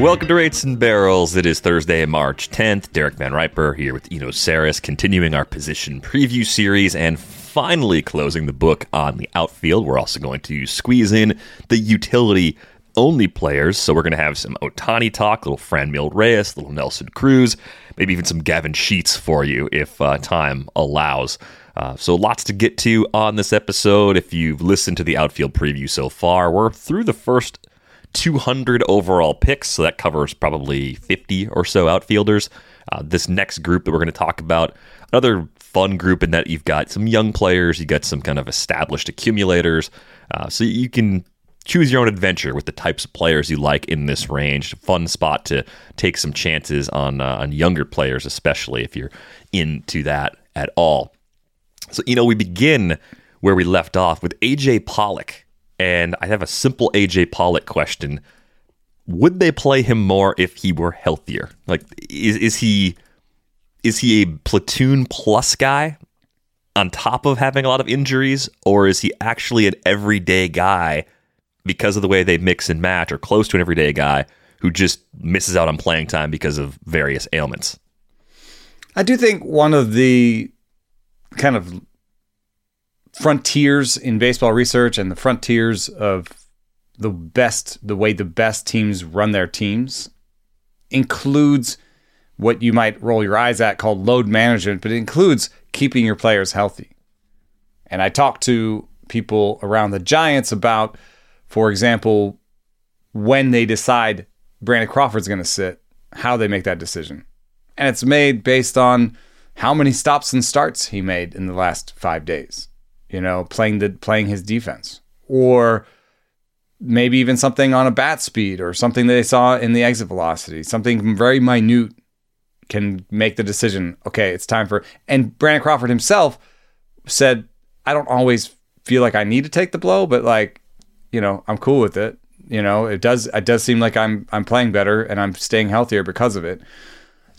Welcome to Rates and Barrels. It is Thursday, March 10th. Derek VanRiper here with Eno Sarris, continuing our position preview series and finally closing the book on the outfield. We're also going to squeeze in the utility only players. So we're going to have some Ohtani talk, little Franmil Reyes, little Nelson Cruz, maybe even some Gavin Sheets for you if uh, time allows. Uh, so lots to get to on this episode. If you've listened to the outfield preview so far, we're through the first 200 overall picks, so that covers probably 50 or so outfielders. Uh, this next group that we're going to talk about, another fun group in that you've got some young players, you've got some kind of established accumulators, uh, so you can choose your own adventure with the types of players you like in this range. Fun spot to take some chances on uh, on younger players, especially if you're into that at all. So you know we begin where we left off with AJ Pollock and I have a simple AJ Pollock question. Would they play him more if he were healthier? Like is is he is he a platoon plus guy on top of having a lot of injuries or is he actually an everyday guy because of the way they mix and match or close to an everyday guy who just misses out on playing time because of various ailments? I do think one of the kind of frontiers in baseball research and the frontiers of the best, the way the best teams run their teams includes what you might roll your eyes at called load management, but it includes keeping your players healthy. And I talked to people around the Giants about, for example, when they decide Brandon Crawford's going to sit, how they make that decision. And it's made based on how many stops and starts he made in the last five days you know, playing the playing his defense, or maybe even something on a bat speed or something that they saw in the exit velocity, something very minute can make the decision. Okay, it's time for. And Brandon Crawford himself said, "I don't always feel like I need to take the blow, but like, you know, I'm cool with it. You know, it does it does seem like I'm I'm playing better and I'm staying healthier because of it."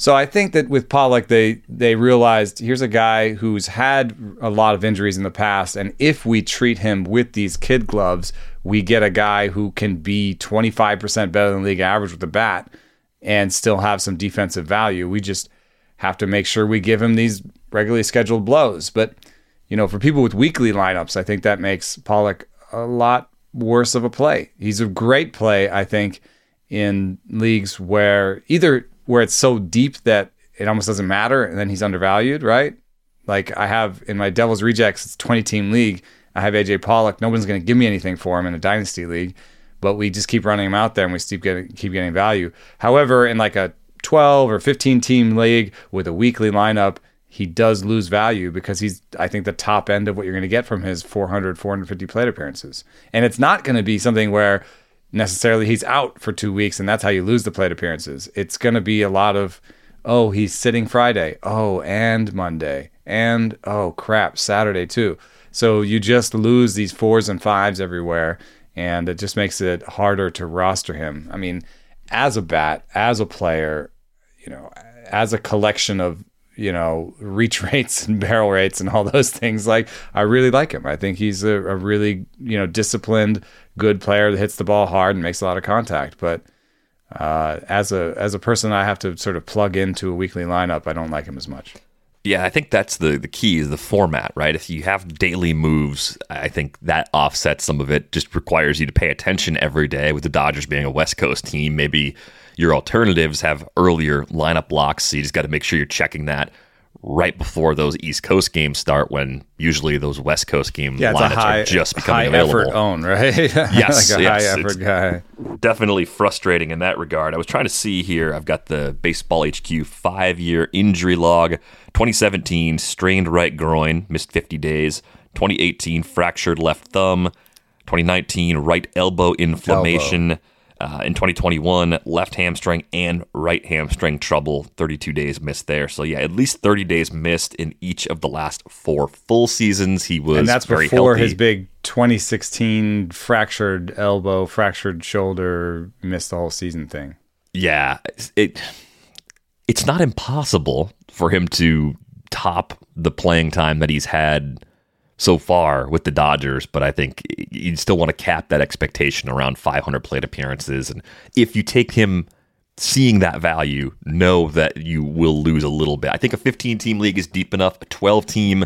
So I think that with Pollock, they they realized here's a guy who's had a lot of injuries in the past, and if we treat him with these kid gloves, we get a guy who can be 25% better than league average with the bat and still have some defensive value. We just have to make sure we give him these regularly scheduled blows. But you know, for people with weekly lineups, I think that makes Pollock a lot worse of a play. He's a great play, I think, in leagues where either where it's so deep that it almost doesn't matter and then he's undervalued, right? Like I have in my Devil's Rejects, it's 20 team league. I have AJ Pollock. No one's going to give me anything for him in a dynasty league, but we just keep running him out there and we keep getting keep getting value. However, in like a 12 or 15 team league with a weekly lineup, he does lose value because he's I think the top end of what you're going to get from his 400 450 plate appearances. And it's not going to be something where necessarily he's out for two weeks and that's how you lose the plate appearances. It's going to be a lot of, oh, he's sitting Friday. Oh, and Monday. And, oh, crap, Saturday too. So you just lose these fours and fives everywhere. And it just makes it harder to roster him. I mean, as a bat, as a player, you know, as a collection of you know reach rates and barrel rates and all those things like i really like him i think he's a, a, really you know disciplined good player that hits the ball hard and makes a lot of contact but uh, as a as a person i have to sort of plug into a weekly lineup i don't like him as much yeah, I think that's the the key is the format, right? If you have daily moves, I think that offsets some of it. Just requires you to pay attention every day. With the Dodgers being a West Coast team, maybe your alternatives have earlier lineup blocks, so you just got to make sure you're checking that right before those East Coast games start, when usually those West Coast game Yeah, it's a lineups high, are just becoming high available. effort own, right? Yes, like a yes, high it's- effort guy. definitely frustrating in that regard. I was trying to see here. I've got the Baseball HQ five year injury log 2017, strained right groin, missed 50 days. 2018, fractured left thumb. 2019, right elbow inflammation. Uh, in 2021, left hamstring and right hamstring trouble, 32 days missed there. So, yeah, at least 30 days missed in each of the last four full seasons. He was And that's before healthy. his big 2016 fractured elbow, fractured shoulder, missed the whole season thing. yeah, it it's not impossible for him to top the playing time that he's had so far with the Dodgers, but I think you'd still want to cap that expectation around 500 plate appearances. And if you take him seeing that value, know that you will lose a little bit. I think a 15 team league is deep enough. A 12 team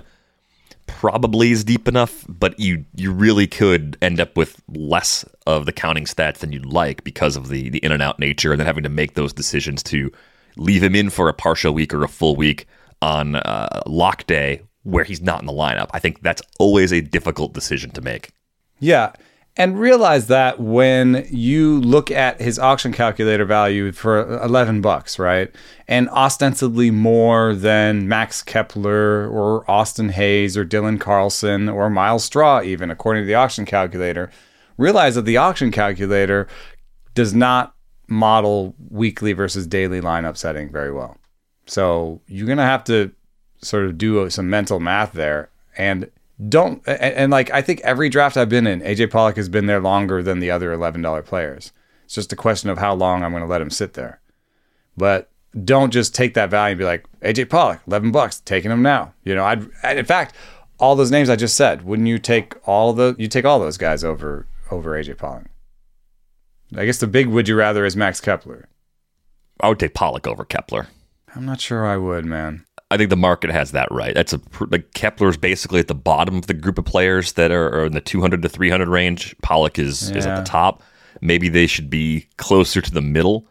probably is deep enough, but you you really could end up with less of the counting stats than you'd like because of the the in and out nature, and then having to make those decisions to leave him in for a partial week or a full week on uh, lock day where he's not in the lineup. I think that's always a difficult decision to make. Yeah. And realize that when you look at his auction calculator value for 11 bucks, right? And ostensibly more than Max Kepler or Austin Hays or Dylan Carlson or Myles Straw, even according to the auction calculator, realize that the auction calculator does not model weekly versus daily lineup setting very well. So you're going to have to sort of do some mental math there. And don't, and, and like, I think every draft I've been in, AJ Pollock has been there longer than the other $11 players. It's just a question of how long I'm going to let him sit there. But don't just take that value and be like, AJ Pollock, 11 bucks, taking him now. You know, I'd, and in fact, all those names I just said, wouldn't you take all the, you take all those guys over, over AJ Pollock? I guess the big would you rather is Max Kepler. I would take Pollock over Kepler. I'm not sure I would, man. I think the market has that right. That's a like Kepler's basically at the bottom of the group of players that are, are in the 200 to 300 range. Pollock is is at the top. Maybe they should be closer to the middle.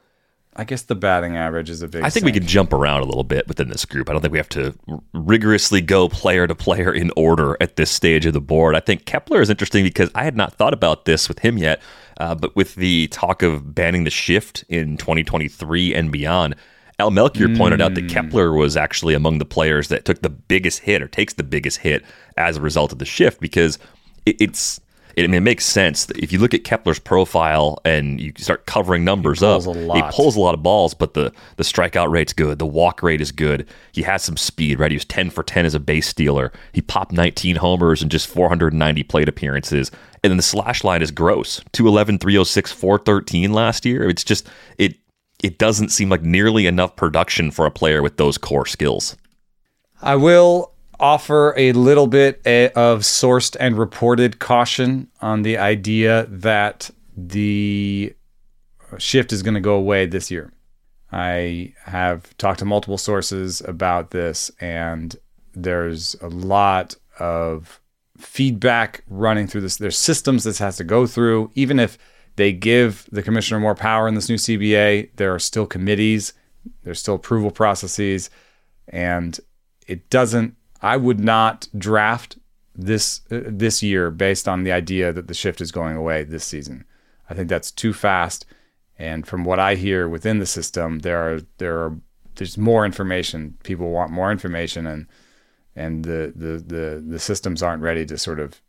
I guess the batting average is a big. I think we thing. can jump around a little bit within this group. I don't think we have to r- rigorously go player to player in order at this stage of the board. I think Kepler is interesting because I had not thought about this with him yet, uh, but with the talk of banning the shift in 2023 and beyond, Al Melchior pointed out that Kepler was actually among the players that took the biggest hit or takes the biggest hit as a result of the shift because it, it's. It, I mean, it makes sense. If you look at Kepler's profile and you start covering numbers pulls up, he pulls a lot of balls, but the the strikeout rate's good. The walk rate is good. He has some speed, right? He was 10 for 10 as a base stealer. He popped 19 homers in just 490 plate appearances. And then the slash line is gross. 211, 306, 413 last year. It's just it it doesn't seem like nearly enough production for a player with those core skills. I will offer a little bit eh, of sourced and reported caution on the idea that the shift is going to go away this year. I have talked to multiple sources about this, and there's a lot of feedback running through this. There's systems this has to go through. Even if they give the commissioner more power in this new CBA, there are still committees, there's still approval processes, and it doesn't. I would not draft this uh, this year based on the idea that the shift is going away this season. I think that's too fast. And from what I hear within the system, there are there are there's more information. People want more information, and and the the the the systems aren't ready to sort of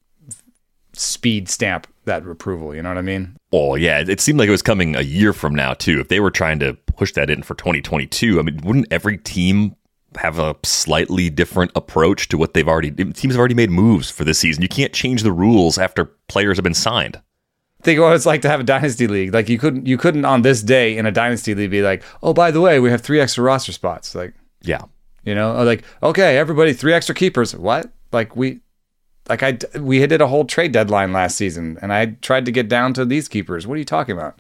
speed stamp that approval. You know what I mean? Oh yeah, it seemed like it was coming a year from now too. If they were trying to push that in for 2022, I mean, wouldn't every team have a slightly different approach to what they've already teams have already made moves for this season. You can't change the rules after players have been signed. Think what it's like to have a dynasty league. Like you couldn't you couldn't on this day in a dynasty league be like, oh by the way, we have three extra roster spots. Like Yeah. you know, like okay, everybody three extra keepers. What? Like we. Like I, we did a whole trade deadline last season, and I tried to get down to these keepers. What are you talking about?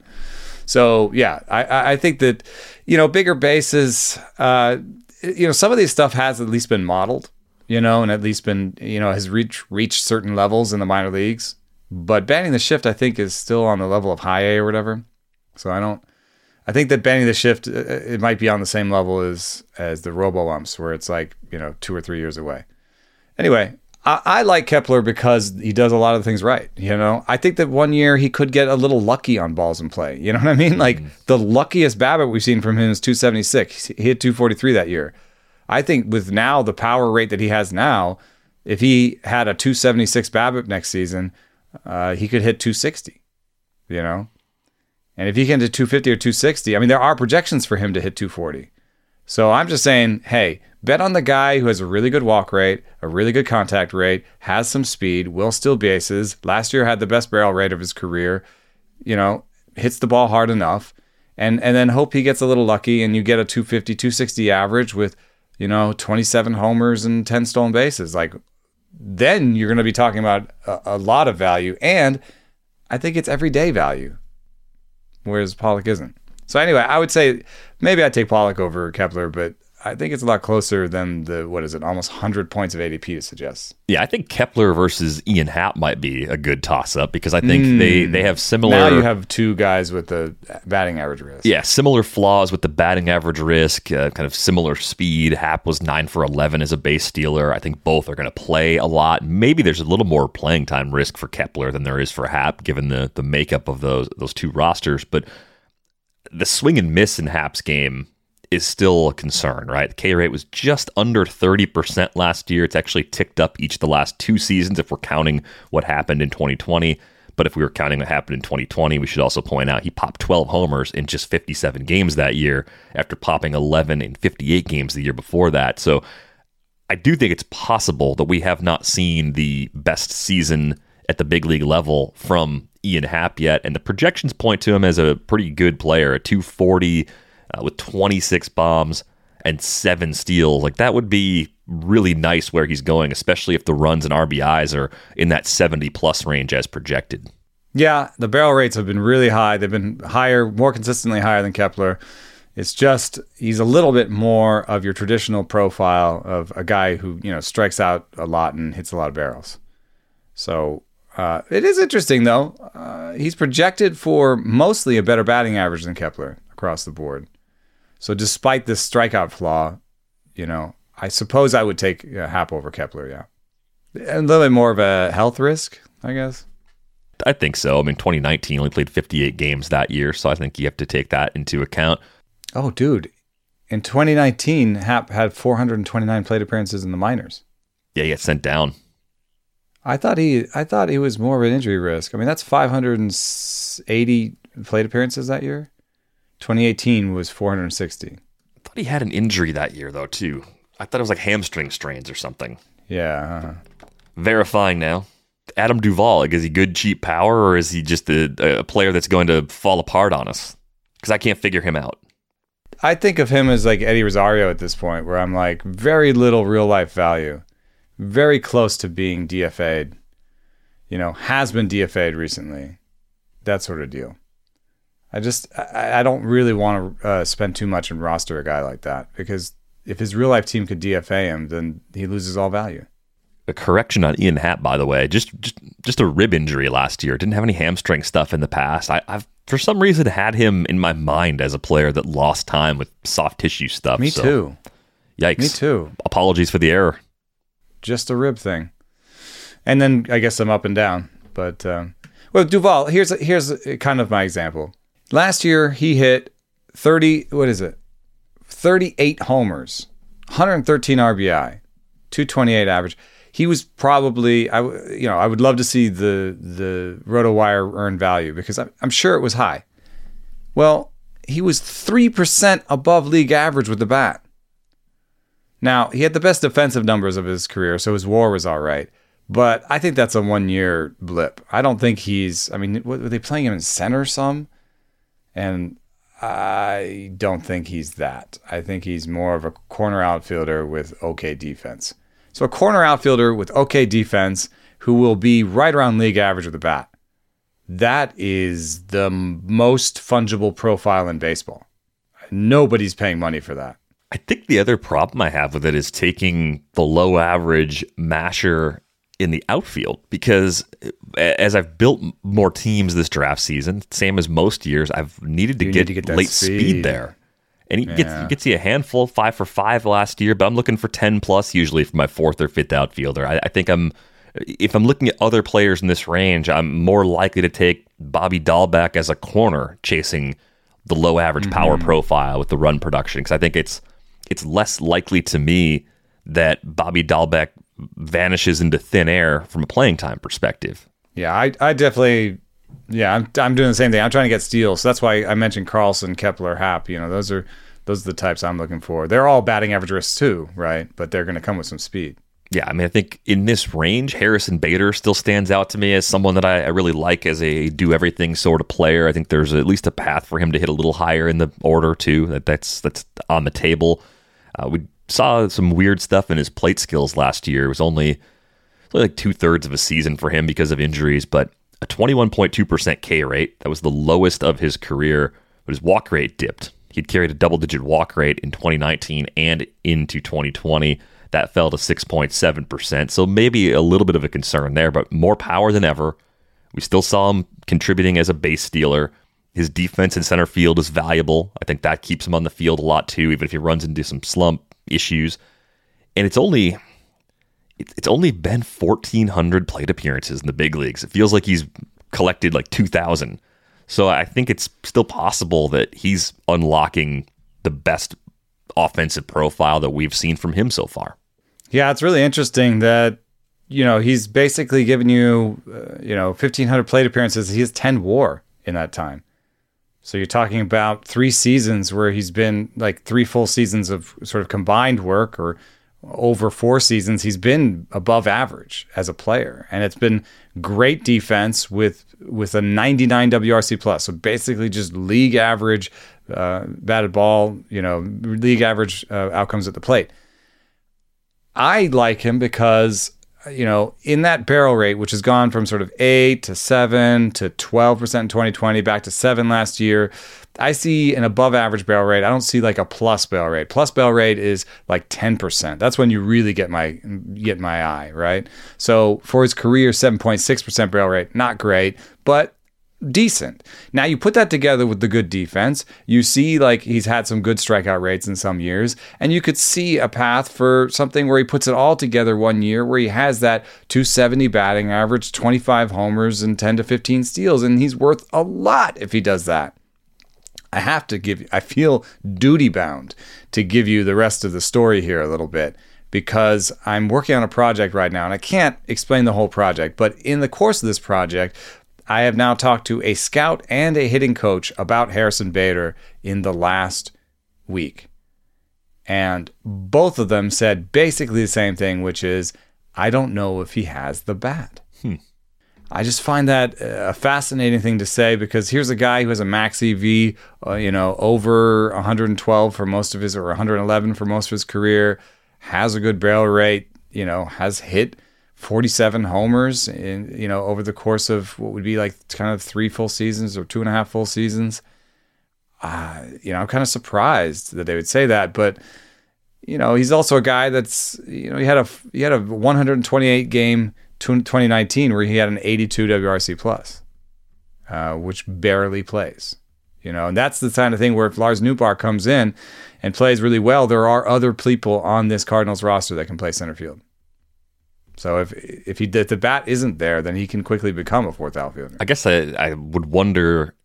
So yeah, I- I, think that you know bigger bases. Uh, you know, some of these stuff has at least been modeled. You know, and at least been you know has reached reached certain levels in the minor leagues. But banning the shift, I think, is still on the level of high A or whatever. So I don't. I think that banning the shift uh, it might be on the same level as as the robo umps, where it's like you know two or three years away. Anyway, I, I like Kepler because he does a lot of things right. You know, I think that one year he could get a little lucky on balls in play. You know what I mean? Like the luckiest BABIP we've seen from him is 276. He hit 243 that year. I think with now the power rate that he has now, if he had a 276 BABIP next season, uh, he could hit 260. You know, and if he can hit 250 or 260, I mean, there are projections for him to hit 240. So I'm just saying, hey, bet on the guy who has a really good walk rate, a really good contact rate, has some speed, will steal bases. Last year had the best barrel rate of his career. You know, hits the ball hard enough, and and then hope he gets a little lucky and you get a 250, 260 average with, you know, 27 homers and 10 stolen bases. Like, then you're going to be talking about a, a lot of value, and I think it's everyday value, whereas Pollock isn't. So anyway, I would say maybe I'd take Pollock over Kepler, but I think it's a lot closer than the what is it, almost hundred points of ADP to suggest. Yeah, I think Kepler versus Ian Happ might be a good toss up because I think they they have similar. Now you have two guys with the batting average risk. Yeah, similar flaws with the batting average risk, uh, kind of similar speed. Happ was nine for eleven as a base stealer. I think both are going to play a lot. Maybe there's a little more playing time risk for Kepler than there is for Happ, given the the makeup of those those two rosters. But the swing and miss in Happ's game is still a concern, right? The K rate was just under 30% last year. It's actually ticked up each of the last two seasons if we're counting what happened in 2020. But if we were counting what happened in 2020, we should also point out he popped 12 homers in just 57 games that year after popping 11 in 58 games the year before that. So I do think it's possible that we have not seen the best season at the big league level from Ian Happ yet. And the projections point to him as a pretty good player, a 240 uh, with 26 bombs and seven steals. Like that would be really nice where he's going, especially if the runs and RBIs are in that 70 plus range as projected. Yeah, the barrel rates have been really high. They've been higher, more consistently higher than Kepler. It's just he's a little bit more of your traditional profile of a guy who you know strikes out a lot and hits a lot of barrels. So uh, it is interesting though. Uh, he's projected for mostly a better batting average than Kepler across the board. So despite this strikeout flaw, you know, I suppose I would take uh, Happ over Kepler. Yeah, a little bit more of a health risk, I guess. I think so. I mean, 2019 only played 58 games that year, so I think you have to take that into account. Oh, dude, in 2019, Happ had 429 plate appearances in the minors. Yeah, he got sent down. I thought he, I thought he was more of an injury risk. I mean, that's 580 plate appearances that year. 2018 was 460. I thought he had an injury that year though too. I thought it was like hamstring strains or something. Yeah. Uh-huh. Verifying now. Adam Duvall, like, is he good cheap power or is he just a, a player that's going to fall apart on us? Because I can't figure him out. I think of him as like Eddie Rosario at this point, where I'm like very little real life value, very close to being DFA'd. You know, has been DFA'd recently, that sort of deal. I just I, I don't really want to uh, spend too much and roster a guy like that because if his real life team could DFA him, then he loses all value. A correction on Ian Happ, by the way, just just just a rib injury last year. Didn't have any hamstring stuff in the past. I, have for some reason had him in my mind as a player that lost time with soft tissue stuff. Me so. too. Yikes. Me too. Apologies for the error. Just a rib thing, and then I guess I'm up and down. But um, well, Duvall, Here's here's kind of my example. Last year he hit 30 what is it? 38 homers, 113 RBI, 228 average. He was probably I you know, I would love to see the the RotoWire earned value because I'm, I'm sure it was high. Well, he was 3% above league average with the bat. Now, he had the best defensive numbers of his career, so his war was all right. But I think that's a one year blip. I don't think he's, I mean, were they playing him in center some? And I don't think he's that. I think he's more of a corner outfielder with okay defense. So a corner outfielder with okay defense who will be right around league average with the bat. That is the most fungible profile in baseball. Nobody's paying money for that. I think the other problem I have with it is taking the low average masher in the outfield because as I've built more teams this draft season, same as most years, I've needed to, get, need to get late speed. speed. there. And he, gets, he gets you a handful, five for five last year, but I'm looking for 10 plus usually for my fourth or fifth outfielder. I, I think I'm, if I'm looking at other players in this range, I'm more likely to take Bobby Dalbec as a corner chasing the low average Mm-hmm. power profile with the run production because I think it's it's less likely to me that Bobby Dalbec vanishes into thin air from a playing time perspective. Yeah, I, I definitely, yeah, I'm, I'm doing the same thing. I'm trying to get steals. So that's why I mentioned Carlson, Kepler, Happ. You know, those are those are the types I'm looking for. They're all batting average risks too, right? But they're going to come with some speed. Yeah, I mean, I think in this range, Harrison Bader still stands out to me as someone that I, I really like as a do everything sort of player. I think there's at least a path for him to hit a little higher in the order too. That that's that's on the table. Uh, we saw some weird stuff in his plate skills last year. It was only, it was only like two thirds of a season for him because of injuries, but a 21.2% K rate. That was the lowest of his career, but his walk rate dipped. He'd carried a double digit walk rate in 2019 and into 2020. That fell to 6.7%. So maybe a little bit of a concern there, but more power than ever. We still saw him contributing as a base stealer. His defense in center field is valuable. I think that keeps him on the field a lot too, even if he runs into some slump issues. And it's only it's only been 1400 plate appearances in the big leagues. It feels like he's collected like 2000. So I think it's still possible that he's unlocking the best offensive profile that we've seen from him so far. Yeah, it's really interesting that you know he's basically given you uh, you know 1500 plate appearances. He has 10 WAR in that time. So you're talking about three seasons where he's been like three full seasons of sort of combined work, or over four seasons he's been above average as a player, and it's been great defense with with a 99 WRC plus. So basically, just league average uh, batted ball, you know, league average uh, outcomes at the plate. I like him because you know in that barrel rate, which has gone from sort of eight to seven to twelve percent in 2020, back to seven last year. I see an above average barrel rate. I don't see like a plus barrel rate. Plus barrel rate is like 10%. That's when you really get my get my eye, right? So for his career 7.6% barrel rate, not great, but decent. Now you put that together with the good defense, you see like he's had some good strikeout rates in some years, and you could see a path for something where he puts it all together one year where he has that 270 batting average, 25 homers and 10 to 15 steals and he's worth a lot if he does that. I have to give I feel duty bound to give you the rest of the story here a little bit because I'm working on a project right now and I can't explain the whole project, but in the course of this project, I have now talked to a scout and a hitting coach about Harrison Bader in the last week. And both of them said basically the same thing, which is, I don't know if he has the bat. I just find that a fascinating thing to say because here's a guy who has a max EV, uh, you know, over 112 for most of his, or 111 for most of his career, has a good barrel rate, you know, has hit 47 homers in, you know, over the course of what would be like kind of three full seasons or two and a half full seasons. Uh, you know, I'm kind of surprised that they would say that, but you know, he's also a guy that's, you know, he had a he had a 128 game 2019 where he had an 82 WRC plus, uh, which barely plays. You know, and that's the kind of thing where if Lars Nootbaar comes in and plays really well, there are other people on this Cardinals roster that can play center field. So if if he if the bat isn't there, then he can quickly become a fourth outfielder. I guess I, I would wonder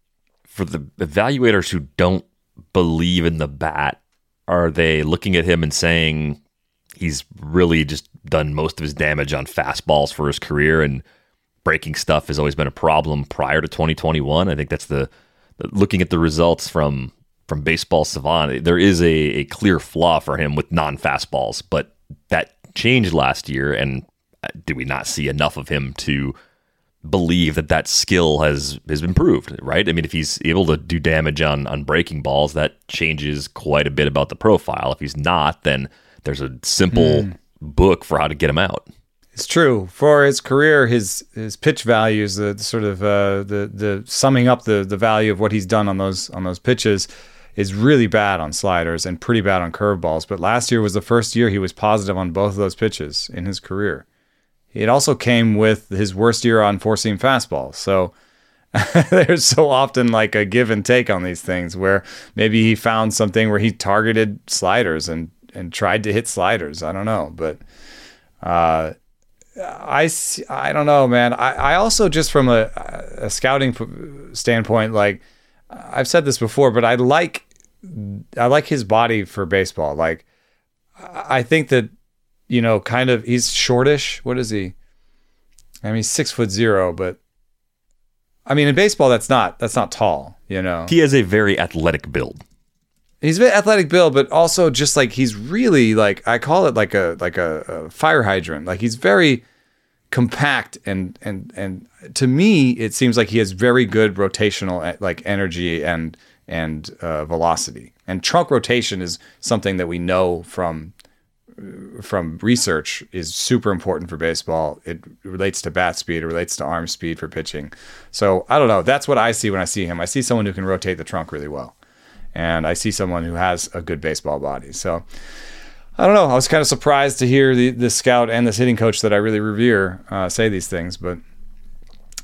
for the evaluators who don't believe in the bat, are they looking at him and saying he's really just done most of his damage on fastballs for his career and breaking stuff has always been a problem prior to 2021? I think that's the, looking at the results from from baseball savant there is a, a clear flaw for him with non-fastballs but that changed last year and did we not see enough of him to believe that that skill has has improved, right? I mean, if he's able to do damage on on breaking balls, that changes quite a bit about the profile. If he's not, then there's a simple book for how to get him out. It's true. For his career, his his pitch values, the, the sort of uh, the the summing up the the value of what he's done on those on those pitches is really bad on sliders and pretty bad on curveballs. But last year was the first year he was positive on both of those pitches in his career. It also came with his worst year on four seam fastball. So there's so often like a give and take on these things where maybe he found something where he targeted sliders and and tried to hit sliders. I don't know, but uh, I I don't know, man. I, I also just from a, a scouting standpoint, like I've said this before, but I like I like his body for baseball. Like I think that you know, kind of he's shortish. What is he? I mean, he's six foot zero, but I mean, in baseball, that's not that's not tall. You know, he has a very athletic build. He's a bit athletic build, but also just like he's really like I call it like a like a, a fire hydrant. Like he's very compact and and and to me, it seems like he has very good rotational like energy and and uh, velocity. And trunk rotation is something that we know from from research is super important for baseball. It relates to bat speed, it relates to arm speed for pitching. So I don't know. That's what I see when I see him. I see someone who can rotate the trunk really well, and I see someone who has a good baseball body. So I don't know. I was kind of surprised to hear the, the scout and this hitting coach that I really revere uh, say these things, but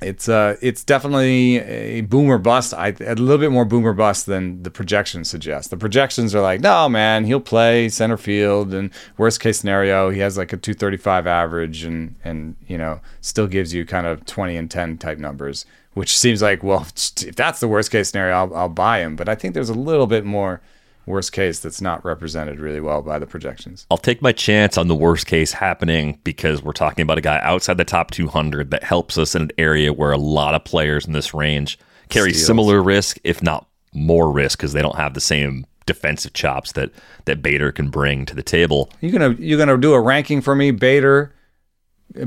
it's uh it's definitely a boomer bust. I a little bit more boomer bust than the projections suggest. The projections are like, no man, he'll play center field, and worst case scenario, he has like a 235 average, and and you know still gives you kind of 20 and 10 type numbers, which seems like well, if that's the worst case scenario, I'll, I'll buy him. But I think there's a little bit more worst case that's not represented really well by the projections. I'll take my chance on the worst case happening because we're talking about a guy outside the top 200 that helps us in an area where a lot of players in this range carry Steals. similar risk, if not more risk, because they don't have the same defensive chops that that Bader can bring to the table. You gonna you gonna do a ranking for me? Bader,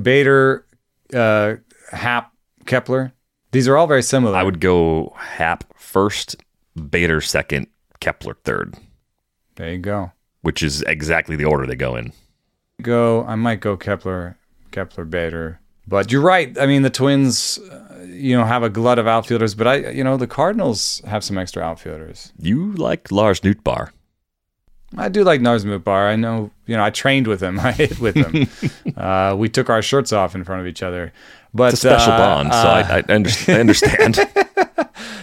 Bader, uh, Happ, Kepler. These are all very similar. I would go Happ first, Bader second, Kepler third. There you go. Which is exactly the order they go in. Go. I might go Kepler, Kepler, Bader. But you're right. I mean, the Twins, uh, you know, have a glut of outfielders, but I, you know, the Cardinals have some extra outfielders. You like Lars Nootbaar. I do like Lars Nootbaar. I know, you know, I trained with him. I hit with him. uh, we took our shirts off in front of each other. But it's a special uh, bond, so I, I, I understand.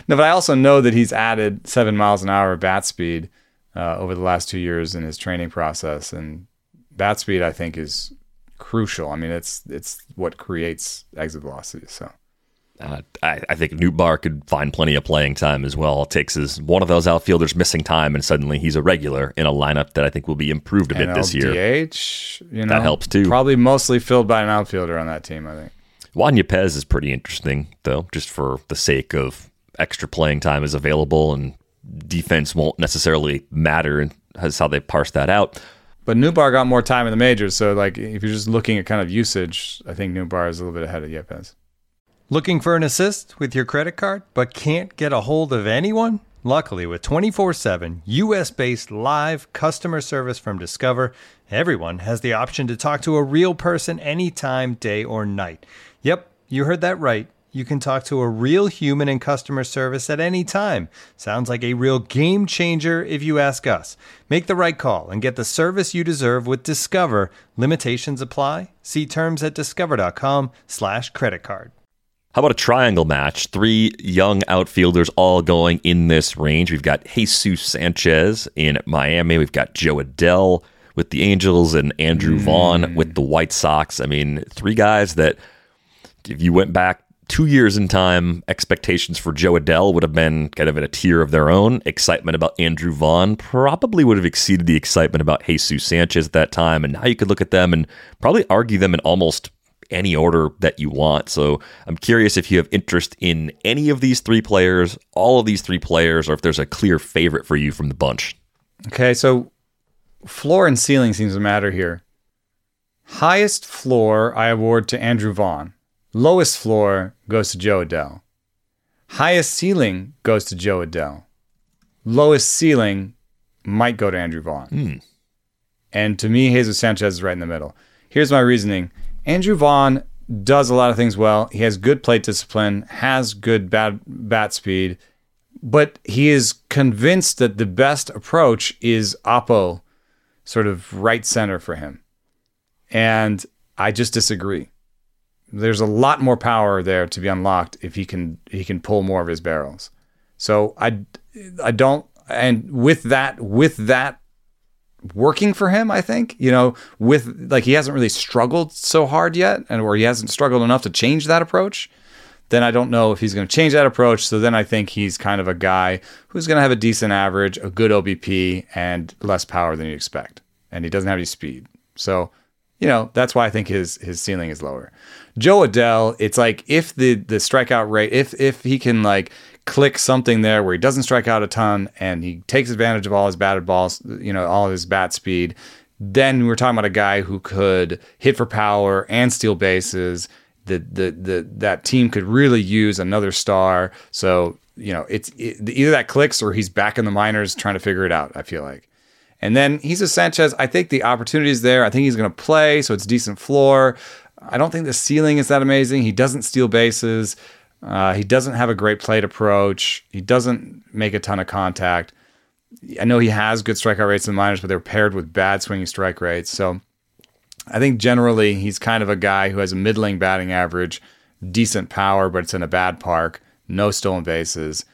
no, but I also know that he's added seven miles an hour bat speed uh, over the last two years in his training process, and bat speed I think is crucial. I mean, it's it's what creates exit velocity. So. Uh, I, I, think Nootbaar could find plenty of playing time as well. All it takes is one of those outfielders missing time, and suddenly he's a regular in a lineup that I think will be improved a bit this year. DH, you know, that helps too. Probably mostly filled by an outfielder on that team, I think. Juan Yepez is pretty interesting, though, just for the sake of extra playing time is available and defense won't necessarily matter, and that's how they parse that out. But Nootbaar got more time in the majors, so like if you're just looking at kind of usage, I think Nootbaar is a little bit ahead of Yepez. Looking for an assist with your credit card, but can't get a hold of anyone? Luckily, with 24 7 US based live customer service from Discover, everyone has the option to talk to a real person anytime, day or night. Yep, you heard that right. You can talk to a real human in customer service at any time. Sounds like a real game changer if you ask us. Make the right call and get the service you deserve with Discover. Limitations apply. See terms at discover.com/slash credit card. How about a triangle match? Three young outfielders all going in this range. We've got Jesus Sanchez in Miami. We've got Jo Adell with the Angels and Andrew mm. Vaughn with the White Sox. I mean, three guys that – if you went back two years in time, expectations for Jo Adell would have been kind of in a tier of their own. Excitement about Andrew Vaughn probably would have exceeded the excitement about Jesus Sanchez at that time. And now you could look at them and probably argue them in almost any order that you want. So I'm curious if you have interest in any of these three players, all of these three players, or if there's a clear favorite for you from the bunch. Okay, so floor and ceiling seems to matter here. Highest floor I award to Andrew Vaughn. Lowest floor goes to Jo Adell. Highest ceiling goes to Jo Adell. Lowest ceiling might go to Andrew Vaughn. Mm. And to me, Jesus Sanchez is right in the middle. Here's my reasoning Andrew Vaughn does a lot of things well. He has good plate discipline, has good bat, bat speed, but he is convinced that the best approach is Oppo, sort of right center for him. And I just disagree. There's a lot more power there to be unlocked if he can he can pull more of his barrels. So I I don't and with that with that working for him, I think, you know, with like he hasn't really struggled so hard yet and or he hasn't struggled enough to change that approach, then I don't know if he's going to change that approach. So then I think he's kind of a guy who's going to have a decent average, a good OBP and less power than you expect. And he doesn't have any speed. So, you know, that's why I think his his ceiling is lower. Jo Adell, it's like if the the strikeout rate, if if he can like click something there where he doesn't strike out a ton and he takes advantage of all his batted balls, you know, all his bat speed, then we're talking about a guy who could hit for power and steal bases. The, the, the, that team could really use another star. So, you know, it's it, either that clicks or he's back in the minors trying to figure it out, I feel like. And then he's a Sanchez. I think the opportunity is there. I think he's going to play, so it's decent floor. I don't think the ceiling is that amazing. He doesn't steal bases. Uh, he doesn't have a great plate approach. He doesn't make a ton of contact. I know he has good strikeout rates in the minors, but they're paired with bad swinging strike rates. So I think generally he's kind of a guy who has a middling batting average, decent power, but it's in a bad park, no stolen bases,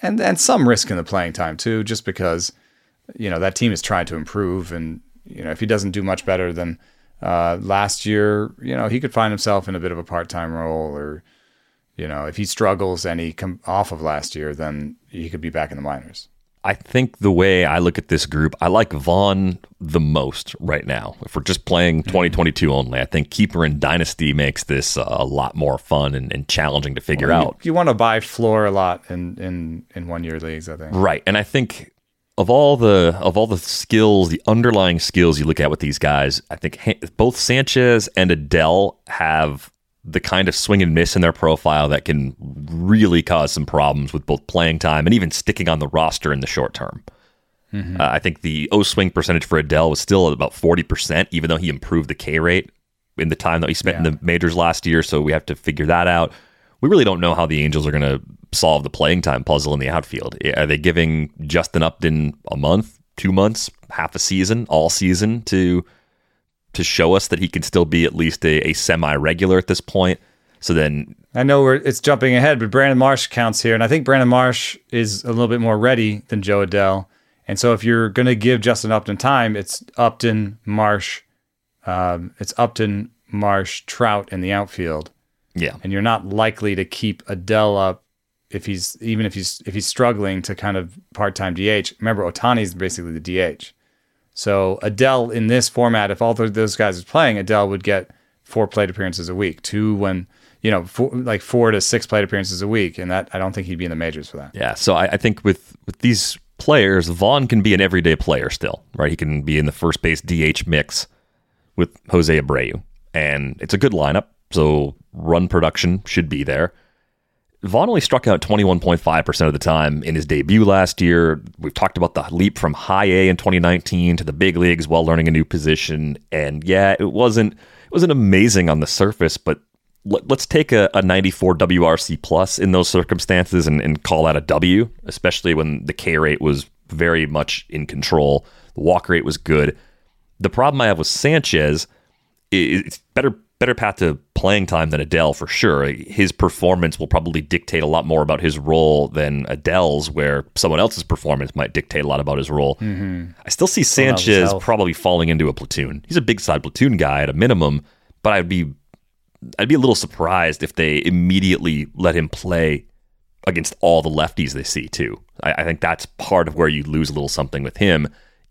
and and some risk in the playing time too, just because you know that team is trying to improve, and you know if he doesn't do much better than uh, last year, you know he could find himself in a bit of a part time role or you know, if he struggles and he come off of last year, then he could be back in the minors. I think the way I look at this group, I like Vaughn the most right now. If we're just playing mm-hmm. 2022 only, I think Keeper and Dynasty makes this uh, a lot more fun and, and challenging to figure well, out. You, you want to buy floor a lot in, in, in one year leagues, I think. Right. And I think of all the of all the skills, the underlying skills you look at with these guys, I think both Sanchez and Adell have the kind of swing and miss in their profile that can really cause some problems with both playing time and even sticking on the roster in the short term. Mm-hmm. Uh, I think the O swing percentage for Adell was still at about 40%, even though he improved the K rate in the time that he spent yeah. in the majors last year. So we have to figure that out. We really don't know how the Angels are going to solve the playing time puzzle in the outfield. Are they giving Justin Upton a month, two months, half a season, all season to to show us that he can still be at least a, a semi regular at this point. So then I know we're it's jumping ahead, but Brandon Marsh counts here, and I think Brandon Marsh is a little bit more ready than Jo Adell. And so if you're going to give Justin Upton time, it's Upton, Marsh, um, it's Upton, Marsh, Trout in the outfield. Yeah, and you're not likely to keep Adell up if he's even if he's if he's struggling to kind of part time DH. Remember, Ohtani's basically the DH. So Adell in this format, if all those guys are playing, Adell would get four plate appearances a week. Two when you know, four, like four to six plate appearances a week, and that I don't think he'd be in the majors for that. Yeah, so I, I think with with these players, Vaughn can be an everyday player still, right? He can be in the first base DH mix with Jose Abreu, and it's a good lineup, so run production should be there. Vaughn only struck out 21.5% of the time in his debut last year. We've talked about the leap from high A in 2019 to the big leagues while learning a new position. And yeah, it wasn't it wasn't amazing on the surface, but let, us take a, a, 94 WRC plus in those circumstances and, and call that a W, especially when the K rate was very much in control. The walk rate was good. The problem I have with Sanchez is it's better better path to playing time than Adell for sure. His performance will probably dictate a lot more about his role than Adell's, where someone else's performance might dictate a lot about his role. Mm-hmm. I still see Sanchez probably falling into a platoon. He's a big side platoon guy at a minimum, but I'd be I'd be a little surprised if they immediately let him play against all the lefties they see too. I, I think that's part of where you lose a little something with him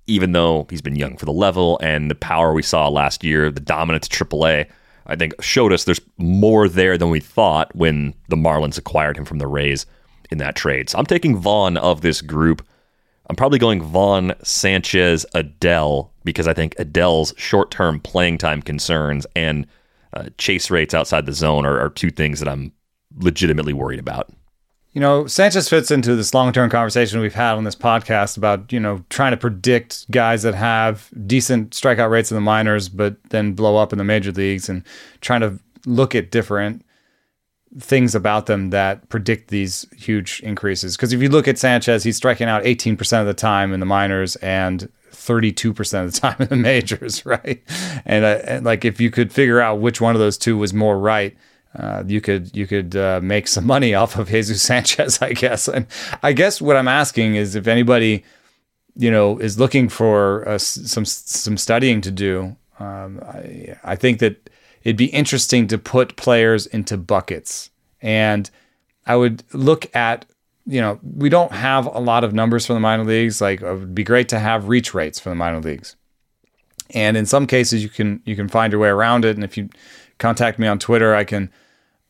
even though he's been young for the level and the power we saw last year, the dominance of AAA, I think showed us there's more there than we thought when the Marlins acquired him from the Rays in that trade. So I'm taking Vaughn of this group. I'm probably going Vaughn, Sanchez, Adell because I think Adell's short-term playing time concerns and uh, chase rates outside the zone are, are two things that I'm legitimately worried about you know, Sanchez fits into this long term conversation we've had on this podcast about, you know, trying to predict guys that have decent strikeout rates in the minors, but then blow up in the major leagues and trying to look at different things about them that predict these huge increases. Because if you look at Sanchez, he's striking out 18% of the time in the minors and 32% of the time in the majors, right? And, uh, and like if you could figure out which one of those two was more right, uh, you could you could uh, make some money off of Jesus Sanchez, I guess. And I guess what I'm asking is if anybody, you know, is looking for uh, some some studying to do. Um, I, I think that it'd be interesting to put players into buckets, and I would look at. You know, we don't have a lot of numbers for the minor leagues. Like, it would be great to have reach rates for the minor leagues, and in some cases, you can you can find your way around it. And if you contact me on Twitter, I can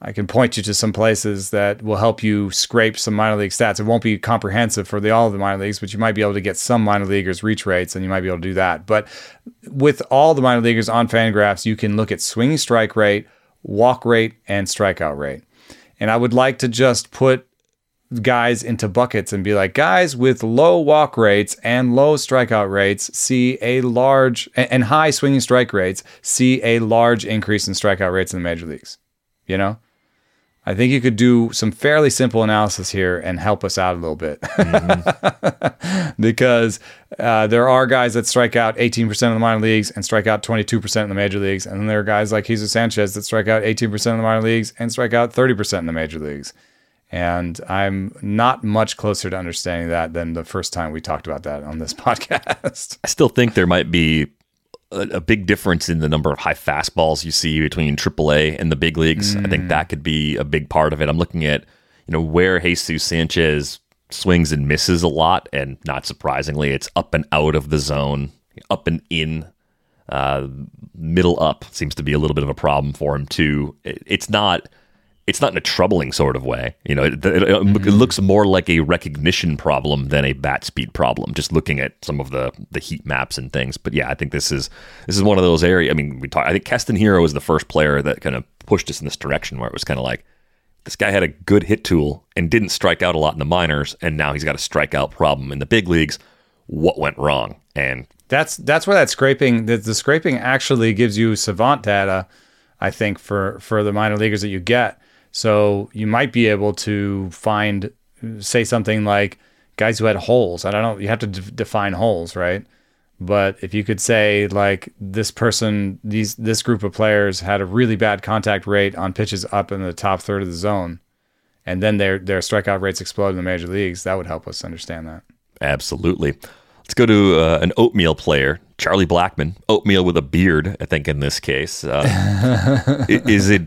I can point you to some places that will help you scrape some minor league stats. It won't be comprehensive for the all of the minor leagues, but you might be able to get some minor leaguers reach rates, and you might be able to do that. But with all the minor leaguers on Fangraphs, you can look at swinging strike rate, walk rate, and strikeout rate. And I would like to just put guys into buckets and be like, guys with low walk rates and low strikeout rates see a large and high swinging strike rates see a large increase in strikeout rates in the major leagues. You know? I think you could do some fairly simple analysis here and help us out a little bit. Mm-hmm. because uh, there are guys that strike out 18% of the minor leagues and strike out 22% in the major leagues. And then there are guys like Jesus Sanchez that strike out 18% in the minor leagues and strike out 30% in the major leagues. And I'm not much closer to understanding that than the first time we talked about that on this podcast. I still think there might be a, big difference in the number of high fastballs you see between AAA and the big leagues. Mm. I think that could be a big part of it. I'm looking at you know where Jesus Sanchez swings and misses a lot, and not surprisingly, it's up and out of the zone, up and in. Uh, middle up seems to be a little bit of a problem for him too. It, it's not it's not in a troubling sort of way. You know, it, it, mm-hmm. it, looks more like a recognition problem than a bat speed problem. Just looking at some of the the heat maps and things. But yeah, I think this is this is one of those areas. I mean, we talk. I think Keston Hiura was the first player that kind of pushed us in this direction, where it was kind of like this guy had a good hit tool and didn't strike out a lot in the minors, and now he's got a strikeout problem in the big leagues. What went wrong? And that's that's where that scraping the, the scraping actually gives you savant data. I think for for the minor leaguers that you get so you might be able to find, say something like guys who had holes. I don't know. You have to d- define holes, right? But if you could say like this person, these this group of players had a really bad contact rate on pitches up in the top third of the zone, and then their their strikeout rates explode in the major leagues, that would help us understand that. Absolutely. Let's go to uh, an oatmeal player, Charlie Blackmon. Oatmeal with a beard, I think in this case. Uh, is it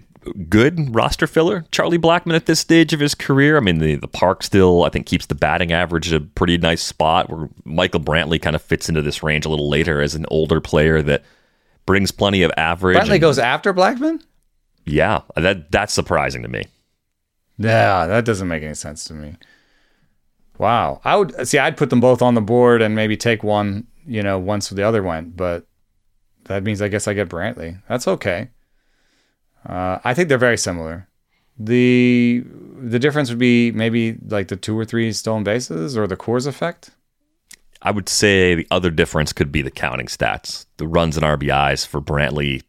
good roster filler. Charlie Blackmon at this stage of his career. I mean, the, the park still, I think, keeps the batting average at a pretty nice spot where Michael Brantley kind of fits into this range a little later as an older player that brings plenty of average. Brantley and, goes after Blackmon? Yeah, that that's surprising to me. Yeah, that doesn't make any sense to me. Wow. I would see I'd put them both on the board and maybe take one, you know, once the other went, but that means I guess I get Brantley. That's okay. Uh, I think they're very similar. The the difference would be maybe like the two or three stolen bases or the Coors effect. I would say the other difference could be the counting stats. The runs and RBIs for Brantley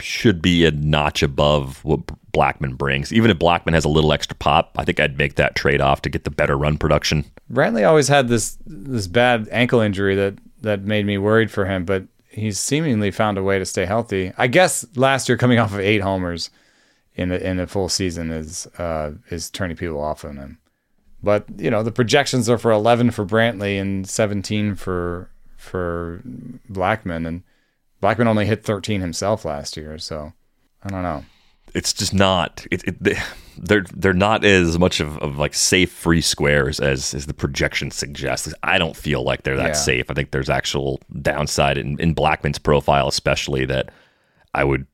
should be a notch above what Blackmon brings. Even if Blackmon has a little extra pop, I think I'd make that trade off to get the better run production. Brantley always had this this bad ankle injury that that made me worried for him, but he's seemingly found a way to stay healthy. I guess last year coming off of eight homers in the in the full season is uh, is turning people off on him. But you know the projections are for 11 for Brantley and 17 for for Blackmon, and Blackmon only hit 13 himself last year. So I don't know it's just not it, it, they're they're not as much of, of like safe free squares as as the projection suggests. I don't feel like they're that yeah. safe. I think there's actual downside in, in Blackmon's profile, especially that I would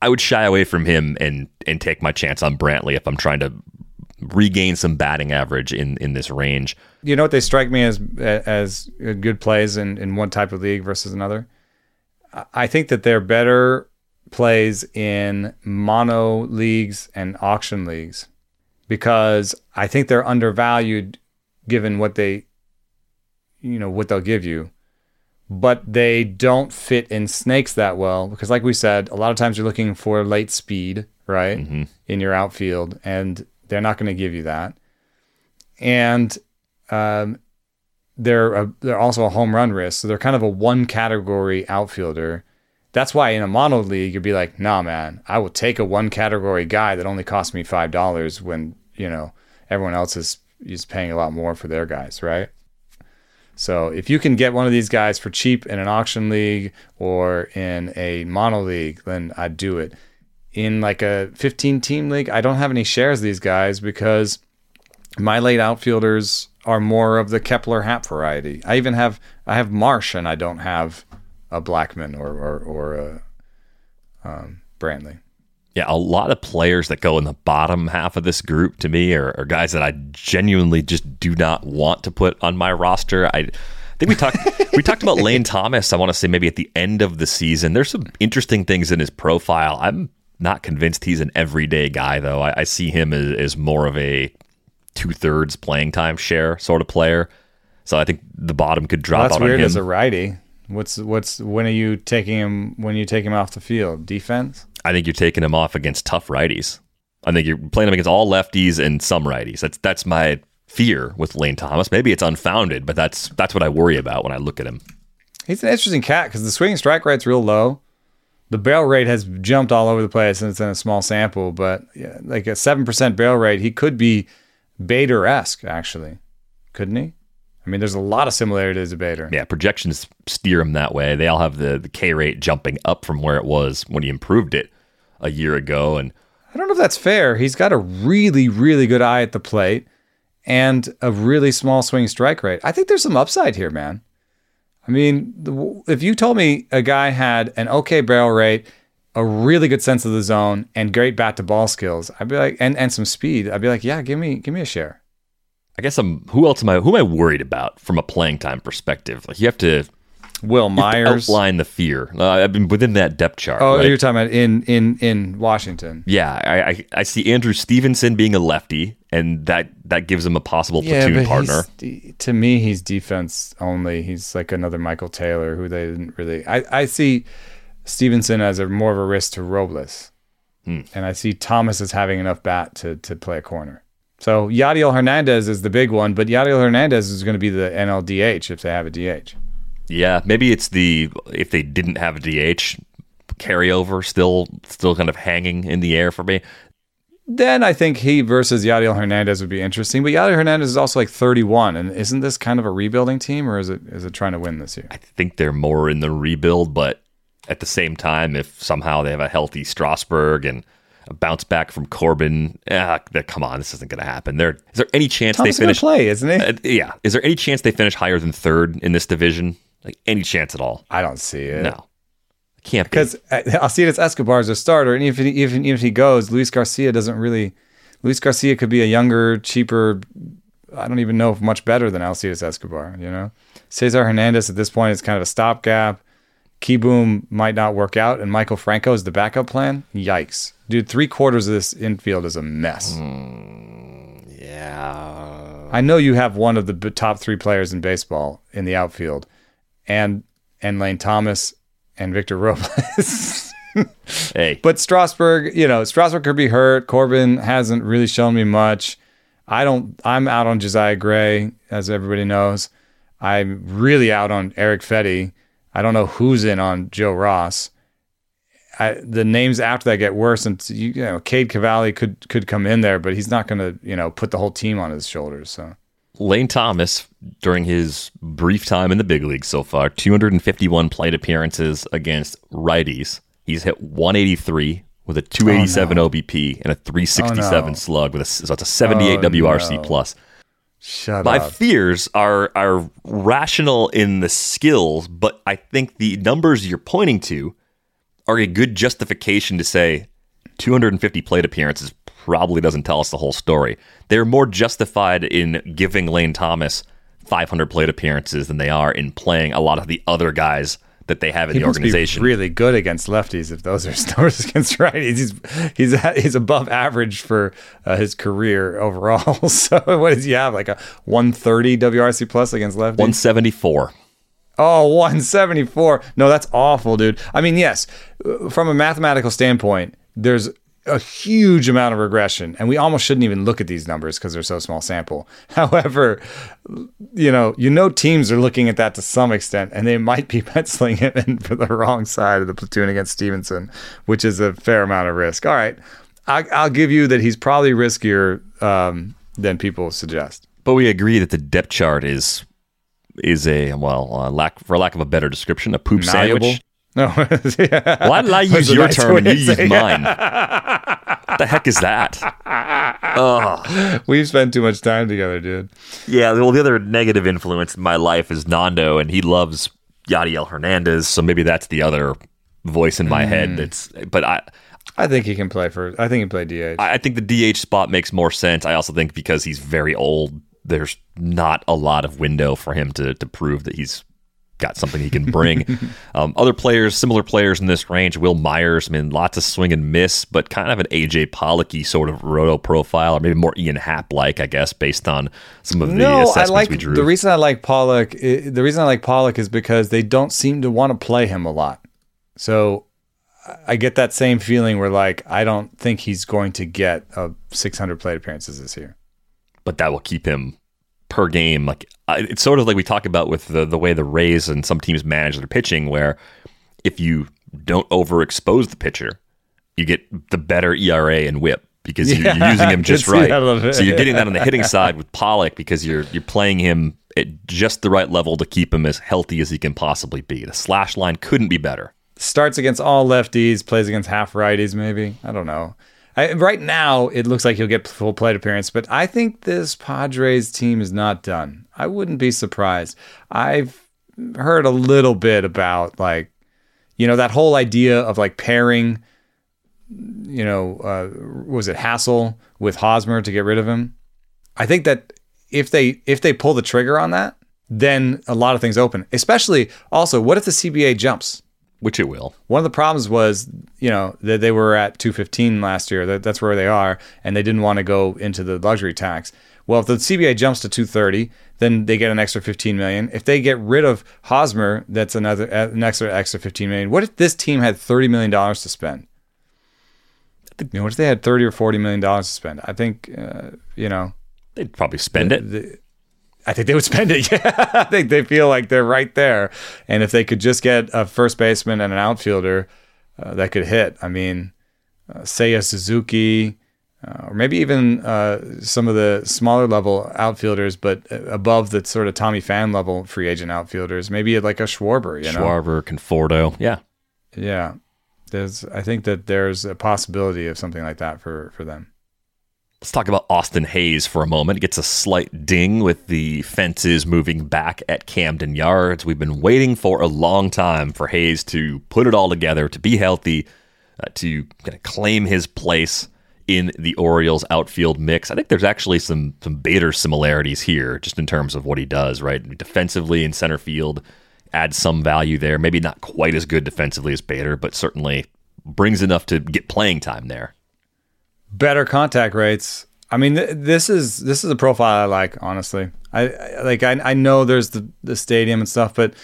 I would shy away from him and and take my chance on Brantley if I'm trying to regain some batting average in in this range. You know what they strike me as as good plays in in one type of league versus another. I think that they're better plays in mono leagues and auction leagues because I think they're undervalued given what they you know what they'll give you. But they don't fit in snakes that well because like we said a lot of times you're looking for late speed right mm-hmm. in your outfield and they're not going to give you that. And um, they're a, they're also a home run risk. So they're kind of a one category outfielder That's why in a mono league, you'd be like, nah, man, I will take a one category guy that only costs me $5 when, you know, everyone else is, is paying a lot more for their guys, right? So if you can get one of these guys for cheap in an auction league or in a mono league, then I'd do it. In like a 15 team league, I don't have any shares of these guys because my late outfielders are more of the Kepler Happ variety. I even have I have Marsh and I don't have a Blackmon or or, or a um, Brantley. Yeah, a lot of players that go in the bottom half of this group to me are, are guys that I genuinely just do not want to put on my roster. I, I think we talked we talked about Lane Thomas. I want to say maybe at the end of the season. There's some interesting things in his profile. I'm not convinced he's an everyday guy though. I, I see him as, as more of a two thirds playing time share sort of player. So I think the bottom could drop well, that's out weird on him. as a righty. What's what's when are you taking him when you take him off the field? Defense? I think you're taking him off against tough righties. I think you're playing him against all lefties and some righties. That's that's my fear with Lane Thomas. Maybe it's unfounded, but that's that's what I worry about when I look at him. He's an interesting cat because the swinging strike rate's real low. The barrel rate has jumped all over the place, and it's in a small sample. But yeah, like a seven percent barrel rate, he could be Bader esque, actually, couldn't he? I mean, there's a lot of similarities to Bader. Yeah, projections steer him that way. They all have the, the K rate jumping up from where it was when he improved it a year ago. And I don't know if that's fair. He's got a really, really good eye at the plate and a really small swing strike rate. I think there's some upside here, man. I mean, if you told me a guy had an okay barrel rate, a really good sense of the zone, and great bat to ball skills, I'd be like, and, and some speed, I'd be like, yeah, give me give me a share. I guess I'm who else am I who am I worried about from a playing time perspective? Like you have to Will have to Myers. outline the fear. Uh, I've been within that depth chart. Oh, right? you're talking about in in in Washington. Yeah, I, I I see Andrew Stevenson being a lefty, and that that gives him a possible platoon partner. to me, he's defense only. He's like another Michael Taylor, who they didn't really. I, I see Stevenson as a more of a risk to Robles, Hmm. and I see Thomas as having enough bat to to play a corner. So Yadiel Hernandez is the big one, but Yadiel Hernandez is going to be the NLDH if they have a DH. Yeah, maybe it's the if they didn't have a DH carryover still still kind of hanging in the air for me. Then I think he versus Yadiel Hernandez would be interesting. But Yadiel Hernandez is also like 31, and isn't this kind of a rebuilding team, or is it is it trying to win this year? I think they're more in the rebuild, but at the same time, if somehow they have a healthy Strasburg and a bounce back from Corbin, ah, come on, this isn't going to happen. There is there any chance Thomas they finish? play, isn't he? Uh, yeah, is there any chance they finish higher than third in this division? Like any chance at all? I don't see it. No, can't be. because Alcides Escobar is a starter, and even even even if he goes, Luis Garcia doesn't really. Luis Garcia could be a younger, cheaper. I don't even know if much better than Alcides Escobar. You know, Cesar Hernandez at this point is kind of a stopgap. Kieboom might not work out, and Maikel Franco is the backup plan. Yikes, dude! Three quarters of this infield is a mess. Hmm, yeah, I know you have one of the top three players in baseball in the outfield, and and Lane Thomas and Victor Robles. hey, But Strasburg, you know, Strasburg could be hurt. Corbin hasn't really shown me much. I don't. I'm out on Josiah Gray, as everybody knows. I'm really out on Erick Fedde. I don't know who's in on Joe Ross. I, the names after that get worse, and you, you know, Cade Cavalli could could come in there, but he's not going to, you know, put the whole team on his shoulders. So Lane Thomas, during his brief time in the big league so far, 251 plate appearances against righties. He's hit 183 with a 287 OBP and a 367 Oh, no. slug with a so it's a 78 Oh, WRC no. plus. Shut My up. fears are are rational in the skills, but I think the numbers you're pointing to are a good justification to say 250 plate appearances probably doesn't tell us the whole story. They're more justified in giving Lane Thomas 500 plate appearances than they are in playing a lot of the other guys that they have in He the organization. really good against lefties if those are numbers against righties. He's he's he's above average for uh, his career overall. so what does he have? Like a 130 WRC plus against lefties? 174. Oh, 174. No, that's awful, dude. I mean, yes, uh, from a mathematical standpoint, there's a huge amount of regression, and we almost shouldn't even look at these numbers because they're so small sample. However, you know, you know, teams are looking at that to some extent, and they might be penciling him in for the wrong side of the platoon against Stevenson, which is a fair amount of risk. All right, I, I'll give you that he's probably riskier um, than people suggest. But we agree that the depth chart is is a well, uh, lack for lack of a better description, a poop Malleable? sandwich. No, yeah. Why did I use your nice term and you use mine? What the heck is that? Ugh. We've spent too much time together, dude. Yeah, well, the other negative influence in my life is Nando, and he loves Yadiel Hernandez, so maybe that's the other voice in my head. Hmm. That's, but I, I think he can play for. I think he can play DH. I think the DH spot makes more sense. I also think because he's very old, there's not a lot of window for him to to prove that he's got something he can bring. um, other players, similar players in this range, Wil Myers, I mean, lots of swing and miss, but kind of an AJ Pollocky sort of roto profile, or maybe more Ian Happ like, I guess, based on some of the no, I assessments like we drew. the reason I like Pollock. The reason I like Pollock is because they don't seem to want to play him a lot. So I get that same feeling where like I don't think he's going to get a 600 plate appearances this year. but that will keep him per game. Like it's sort of like we talk about with the the way the Rays and some teams manage their pitching, where if you don't overexpose the pitcher, you get the better ERA and WHIP because Yeah, you're using him just right. that a little bit. So you're getting that on the hitting side with Pollock because you're you're playing him at just the right level to keep him as healthy as he can possibly be. The slash line couldn't be better. Starts against all lefties, plays against half righties. Maybe I don't know. I, right now, it looks like he'll get full plate appearance, but I think this Padres team is not done. I wouldn't be surprised. I've heard a little bit about like, you know, that whole idea of like pairing, you know, uh, was it Hassel with Hosmer to get rid of him? I think that if they if they pull the trigger on that, then a lot of things open. Especially also, what if the CBA jumps? Which it will. One of the problems was, you know, that they were at 215 last year. That, that's where they are, and they didn't want to go into the luxury tax. Well, if the CBA jumps to 230, then they get an extra 15 million. If they get rid of Hosmer, that's another an extra extra 15 million. What if this team had 30 million dollars to spend? You know, what if they had 30 or 40 million dollars to spend? I think, uh, you know, They'd probably spend it. the- I think they would spend it. Yeah, I think they feel like they're right there, and if they could just get a first baseman and an outfielder uh, that could hit, I mean, uh, a Suzuki, uh, or maybe even uh, some of the smaller level outfielders, but uh, above the sort of Tommy Pham level free agent outfielders, maybe like a Schwarber, you know? Schwarber, Conforto. Yeah. Yeah, there's. I think that there's a possibility of something like that for for them. Let's talk about Austin Hays for a moment. He gets a slight ding with the fences moving back at Camden Yards. We've been waiting for a long time for Hays to put it all together, to be healthy, uh, to kind of claim his place in the Orioles outfield mix. I think there's actually some some Bader similarities here, just in terms of what he does. Right, defensively in center field, adds some value there. Maybe not quite as good defensively as Bader, but certainly brings enough to get playing time there. Better contact rates. I mean, th- this is this is a profile I like. Honestly, I, I like. I, I know there's the the stadium and stuff, but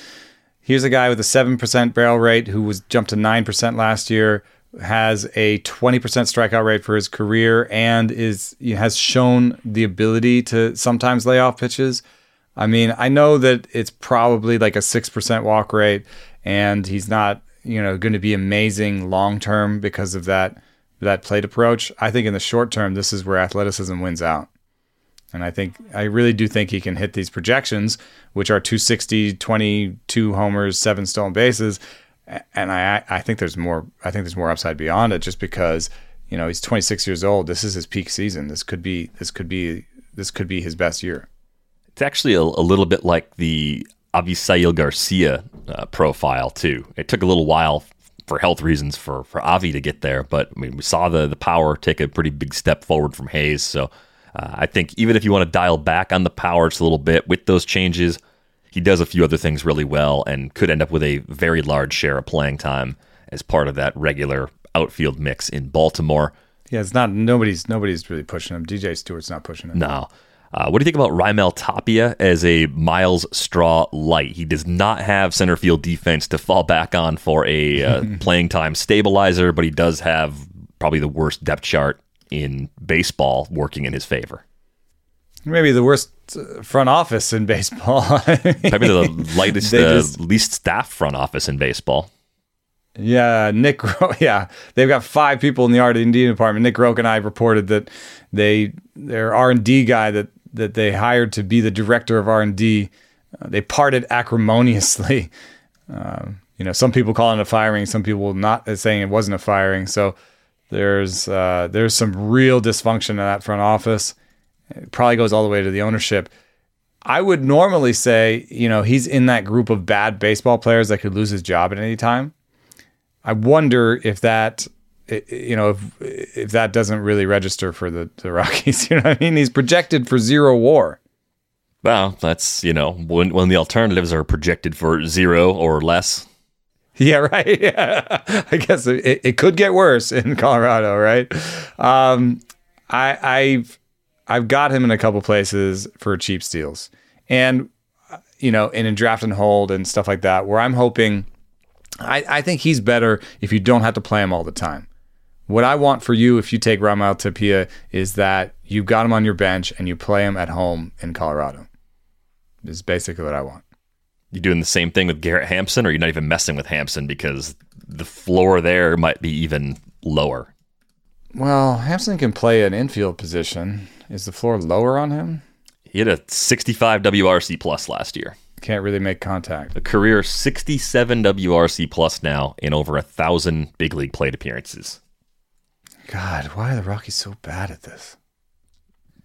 here's a guy with a seven percent barrel rate who was jumped to nine percent last year. Has a twenty percent strikeout rate for his career and is has shown the ability to sometimes lay off pitches. I mean, I know that it's probably like a six percent walk rate, and he's not you know going to be amazing long term because of that that plate approach. I think in the short term, this is where athleticism wins out. And I think, I really do think he can hit these projections, which are 260, 22 homers, seven stolen bases. And I, I think there's more, I think there's more upside beyond it just because, you know, he's 26 years old. This is his peak season. This could be, this could be, this could be his best year. It's actually a, a little bit like the Avisail Garcia uh, profile too. It took a little while for health reasons for for Avi to get there, but I mean we saw the the power take a pretty big step forward from Hays. So uh, I think even if you want to dial back on the power just a little bit with those changes, he does a few other things really well and could end up with a very large share of playing time as part of that regular outfield mix in Baltimore. Yeah, it's not, nobody's, nobody's really pushing him. DJ Stewart's not pushing him. No. Uh, what do you think about Raimel Tapia as a Myles Straw light? He does not have center field defense to fall back on for a uh, playing time stabilizer, but he does have probably the worst depth chart in baseball working in his favor. Maybe the worst uh, front office in baseball. Probably the lightest, uh, just- least staff front office in baseball. Yeah, Nick. Yeah, they've got five people in the R and D department. Nick Groke and I reported that they their R and D guy that that they hired to be the director of R and D. Uh, they parted acrimoniously. Um, you know, some people call it a firing, some people not uh, saying it wasn't a firing. So there's uh, there's some real dysfunction in that front office. It probably goes all the way to the ownership. I would normally say, you know, he's in that group of bad baseball players that could lose his job at any time. I wonder if that, i- you know, if if that doesn't really register for the, the Rockies. You know what I mean? He's projected for zero WAR. Well, that's, you know, when, when the alternatives are projected for zero or less. Yeah, right. Yeah. I guess it, it could get worse in Colorado, right? Um, I, I've I've got him in a couple places for cheap steals, and you know, and in draft and hold and stuff like that, where I'm hoping. I, I think he's better if you don't have to play him all the time. What I want for you, if you take Raimel Tapia, is that you've got him on your bench and you play him at home in Colorado. Is basically what I want. You doing the same thing with Garrett Hampson, or you're not even messing with Hampson because the floor there might be even lower. Well, Hampson can play an infield position. Is the floor lower on him? He had a 65 WRC plus last year. Can't really make contact. A career 67 WRC plus now in over a thousand big league plate appearances. God, why are the Rockies so bad at this?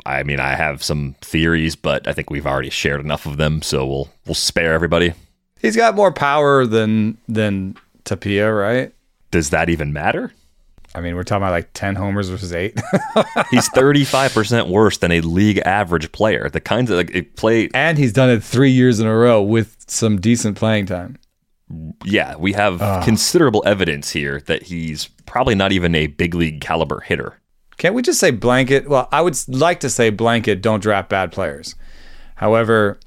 I mean, I have some theories, but I think we've already shared enough of them, so we'll we'll spare everybody. He's got more power than than Tapia, right? Does that even matter? I mean, we're talking about like ten homers versus eight, He's 35% worse than a league average player. The kinds of like play and he's done it three years in a row with some decent playing time. Yeah, we have considerable evidence here that he's probably not even a big league caliber hitter. Can't we just say blanket? Well, I would like to say blanket. Don't draft bad players. However,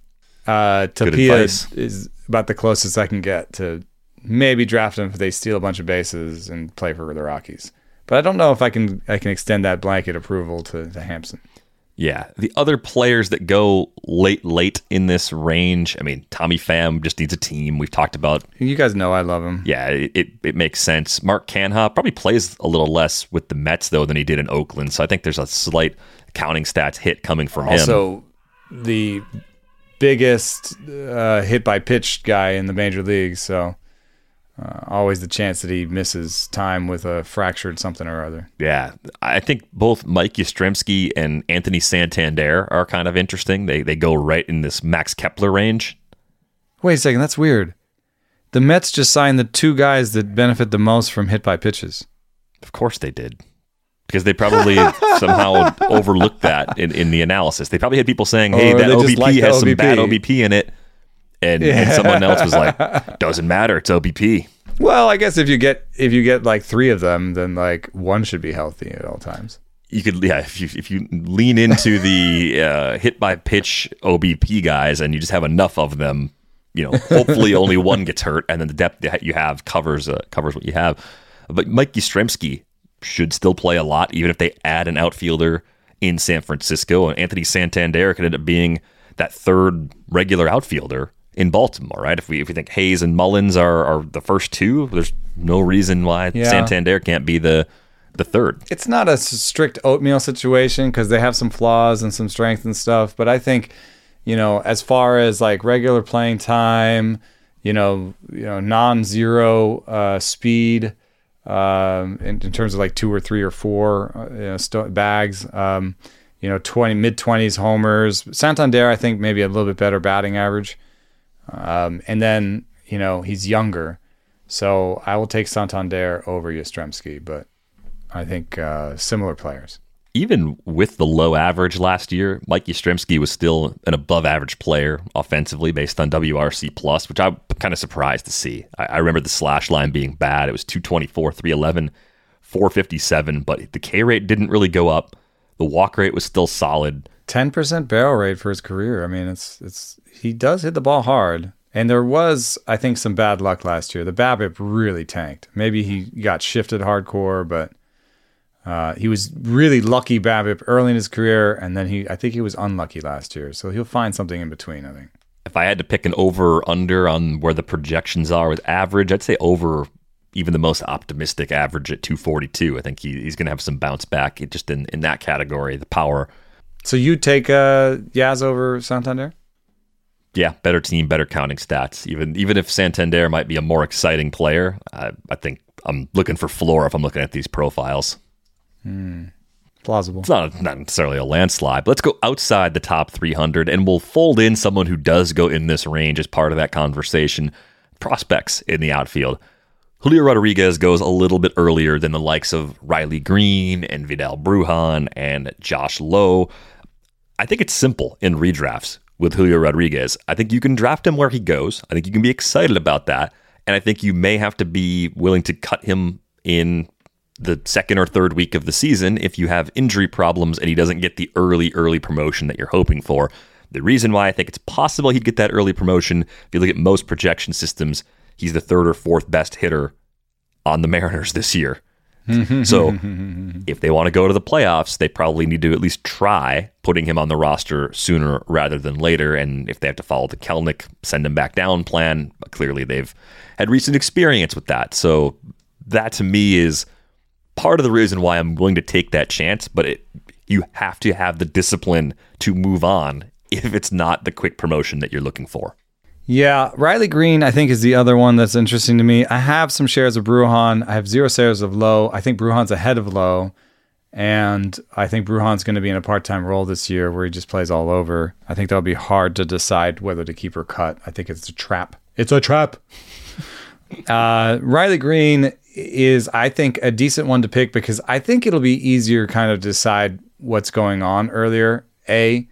uh, Tapia is about the closest I can get to maybe draft them if they steal a bunch of bases and play for the Rockies. But I don't know if I can I can extend that blanket approval to, to Hampson. Yeah, the other players that go late late in this range, I mean, Tommy Pham just needs a team. We've talked about You guys know I love him. Yeah, it, it, it makes sense. Mark Canha probably plays a little less with the Mets though than he did in Oakland, so I think there's a slight counting stats hit coming from him. Also, the biggest uh, hit by pitch guy in the major leagues. So uh, always the chance that he misses time with a fractured something or other. Yeah, I think both Mike Yastrzemski and Anthony Santander are kind of interesting. They they go right in this Max Kepler range. Wait a second, that's weird. The Mets just signed the two guys that benefit the most from hit by pitches. Of course they did. Because they probably somehow overlooked that in, in the analysis. They probably had people saying, hey, Or that OBP has some bad OBP in it. And, and someone else was like, doesn't matter, it's OBP. Well, I guess if you get if you get like three of them, then like one should be healthy at all times. you could yeah if you if you lean into the uh, hit by pitch OBP guys and you just have enough of them, you know, hopefully only one gets hurt and then the depth that you have covers uh, covers what you have. But Mike Yastrzemski should still play a lot even if they add an outfielder in San Francisco and Anthony Santander could end up being that third regular outfielder in Baltimore, right? If we if we think Hays and Mullins are are the first two, there's no reason why Yeah. Santander can't be the the third. It's not a strict oatmeal situation because they have some flaws and some strength and stuff. But I think, you know, as far as like regular playing time, you know, you know, non-zero uh, speed, um, in, in terms of like two or three or four uh, you know, st- bags, um, you know, twenty mid twenties homers. Santander, I think maybe a little bit better batting average, um, and then you know he's younger, so I will take Santander over Yastrzemski, but. I think uh, similar players. even with the low average last year, Mike Yastrzemski was still an above average player offensively based on WRC plus, which I'm kind of surprised to see. I, I remember the slash line being bad. It was 224, 311, 457, but the K rate didn't really go up. The walk rate was still solid. Ten percent barrel rate for his career. I mean, it's it's he does hit the ball hard, and there was I think some bad luck last year. The BABIP really tanked. Maybe he got shifted hardcore, but Uh, he was really lucky BABIP early in his career, and then he I think he was unlucky last year. So he'll find something in between. I think. If I had to pick an over or under on where the projections are with average, I'd say over even the most optimistic average at 242. I think he, he's going to have some bounce back just in, in that category, the power. So you take uh, Yaz over Santander? Yeah, better team, better counting stats. Even even if Santander might be a more exciting player, I, I think I'm looking for floor if I'm looking at these profiles. Hmm. Plausible. It's not, not necessarily a landslide, but let's go outside the top 300 and we'll fold in someone who does go in this range as part of that conversation. Prospects in the outfield. Julio Rodriguez goes a little bit earlier than the likes of Riley Greene and Vidal Brujan and Josh Lowe. I think it's simple in redrafts with Julio Rodriguez. I think you can draft him where he goes. I think you can be excited about that. And I think you may have to be willing to cut him in the second or third week of the season if you have injury problems and he doesn't get the early, early promotion that you're hoping for. The reason why I think it's possible he'd get that early promotion, if you look at most projection systems, he's the third or fourth best hitter on the Mariners this year. Mm-hmm. so if they want to go to the playoffs, they probably need to at least try putting him on the roster sooner rather than later. And if they have to follow the Kelenic send him back down plan, clearly they've had recent experience with that. So that to me is part of the reason why I'm willing to take that chance, but it, you have to have the discipline to move on if it's not the quick promotion that you're looking for. Yeah, Riley Greene, I think, is the other one that's interesting to me. I have some shares of Brujan. I have zero shares of Lowe. I think Brujan's ahead of Lowe. And I think Brujan's going to be in a part time role this year where he just plays all over. I think that'll be hard to decide whether to keep or cut. I think it's a trap. It's a trap. uh, Riley Greene is, I think, a decent one to pick because I think it'll be easier kind of decide what's going on earlier. A,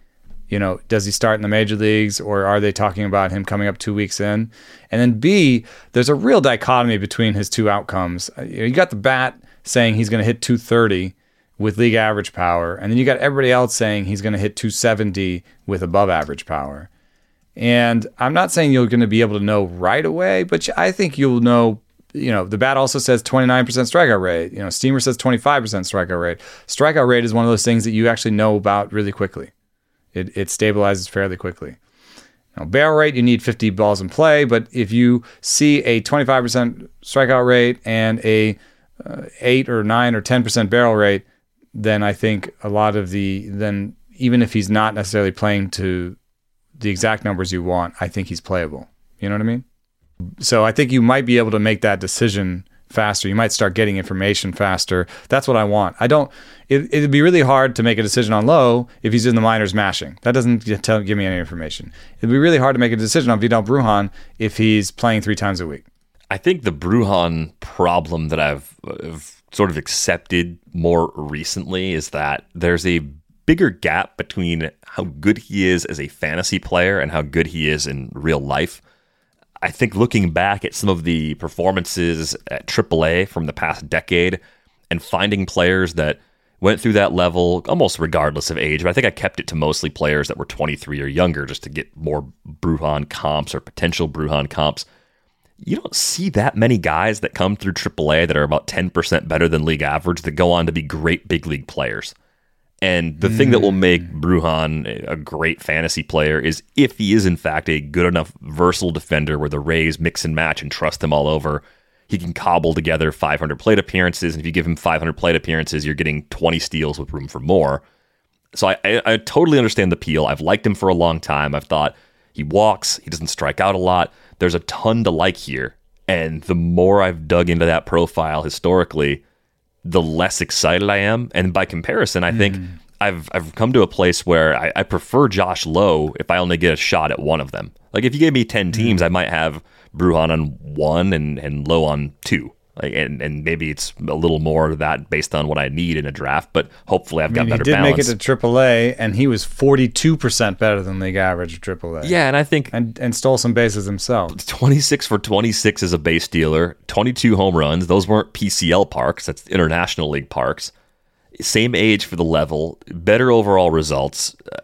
you know, does he start in the major leagues or are they talking about him coming up two weeks in? And then B, there's a real dichotomy between his two outcomes. Uh, you, got the bat saying he's going to hit 230 with league average power, and then you got everybody else saying he's going to hit 270 with above average power. And I'm not saying you're going to be able to know right away, but I think you'll know you know, the bat also says 29% strikeout rate. You know, Steamer says 25% strikeout rate. Strikeout rate is one of those things that you actually know about really quickly. It, it stabilizes fairly quickly. Now, barrel rate, you need 50 balls in play, but if you see a 25% strikeout rate and a uh, 8 or 9 or 10% barrel rate, then I think a lot of the, then even if he's not necessarily playing to the exact numbers you want, I think he's playable. You know what I mean? So I think you might be able to make that decision faster. You might start getting information faster. That's what I want. I don't. It, it'd be really hard to make a decision on Lowe if he's in the minors mashing. That doesn't tell, give me any information. It'd be really hard to make a decision on Vidal Brujan if he's playing three times a week. I think the Brujan problem that I've, I've sort of accepted more recently is that there's a bigger gap between how good he is as a fantasy player and how good he is in real life. I think looking back at some of the performances at AAA from the past decade and finding players that went through that level almost regardless of age, but I think I kept it to mostly players that were 23 or younger just to get more Brujan comps or potential Brujan comps. You don't see that many guys that come through AAA that are about 10% better than league average that go on to be great big league players. And the mm. thing that will make Brujan a great fantasy player is if he is, in fact, a good enough versatile defender where the Rays mix and match and trust him all over, he can cobble together 500 plate appearances. And if you give him 500 plate appearances, you're getting 20 steals with room for more. So I, I, I totally understand the appeal. I've liked him for a long time. I've thought he walks, he doesn't strike out a lot. There's a ton to like here. And the more I've dug into that profile historically, the less excited I am. And by comparison, I think mm. I've I've come to a place where I, I, prefer Josh Lowe if I only get a shot at one of them. Like if you gave me ten hmm. teams, mm. I might have Brujan on one and, and Lowe on two. Like and, and maybe it's a little more of that based on what I need in a draft, but hopefully I've got I mean, better he did balance. make it to AAA, and he was forty two percent better than league average of AAA. Yeah, and I think and and stole some bases himself. Twenty six for twenty six as a base dealer. twenty two home runs. Those weren't PCL parks; that's International League parks. Same age for the level, better overall results, uh,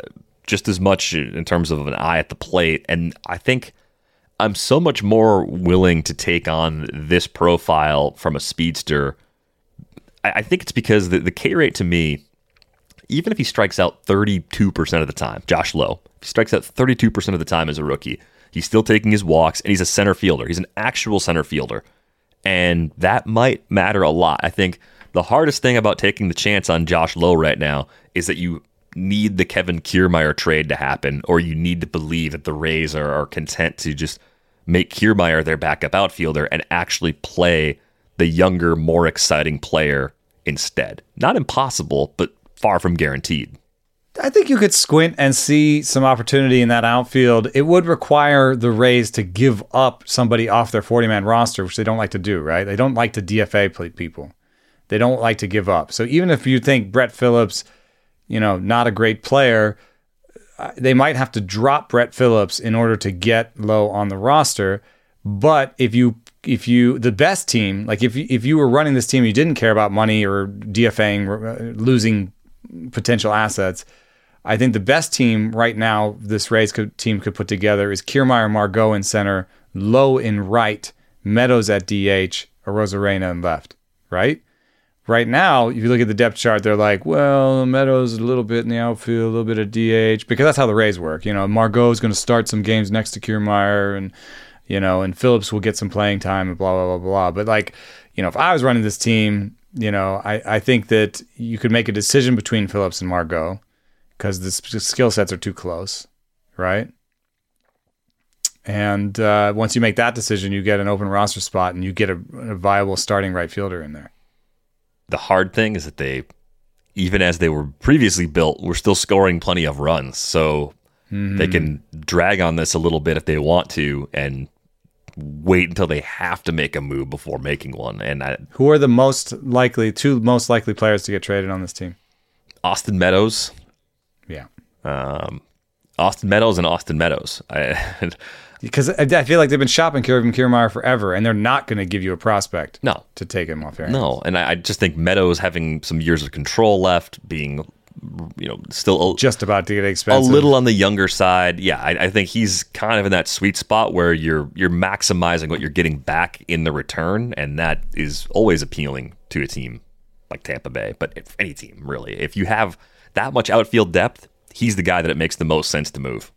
just as much in terms of an eye at the plate, and I think I'm so much more willing to take on this profile from a speedster I, I think it's because the, the K rate to me, even if he strikes out 32% of the time, Josh Lowe, he strikes out 32% of the time as a rookie, he's still taking his walks and he's a center fielder. He's an actual center fielder. And that might matter a lot. I think the hardest thing about taking the chance on Josh Lowe right now is that you need the Kevin Kiermaier trade to happen, or you need to believe that the Rays are, are content to just make Kiermaier their backup outfielder and actually play the younger, more exciting player instead. Not impossible, but far from guaranteed. I think you could squint and see some opportunity in that outfield. It would require the Rays to give up somebody off their 40 man roster, which they don't like to do, right? They don't like to DFA people. They don't like to give up. So even if you think Brett Phillips, you know, not a great player, uh, they might have to drop Brett Phillips in order to get Lowe on the roster. But if you if you the best team, like if you, if you were running this team, you didn't care about money or DFAing, uh, losing potential assets. I think the best team right now this Rays could, team could put together is Kiermaier Margot in center, Lowe in right, Meadows at DH, Arozarena in left, right? Right now, if you look at the depth chart, they're like, well, Meadows a little bit in the outfield, a little bit of DH, because that's how the Rays work. You know, Margot is going to start some games next to Kiermaier, and you know, and Phillips will get some playing time, and blah blah blah blah. But like, you know, if I was running this team, you know, I I think that you could make a decision between Phillips and Margot because the skill sets are too close, right? And uh, once you make that decision, you get an open roster spot, and you get a, a viable starting right fielder in there the hard thing is that they, even as they were previously built, were still scoring plenty of runs. So mm-hmm. they can drag on this a little bit if they want to and wait until they have to make a move before making one. And I, who are the most likely, two most likely players to get traded on this team? Austin Meadows. Yeah. Um, Austin Meadows and Austin Meadows. I, because I feel like they've been shopping Kevin Kiermaier forever, and they're not going to give you a prospect. No, to take him off your hands. No, and I, just think Meadows having some years of control left, being you know still a, just about to get expensive, a little on the younger side. Yeah, I, I think he's kind of in that sweet spot where you're you're maximizing what you're getting back in the return, and that is always appealing to a team like Tampa Bay, but if any team really. If you have that much outfield depth, he's the guy that it makes the most sense to move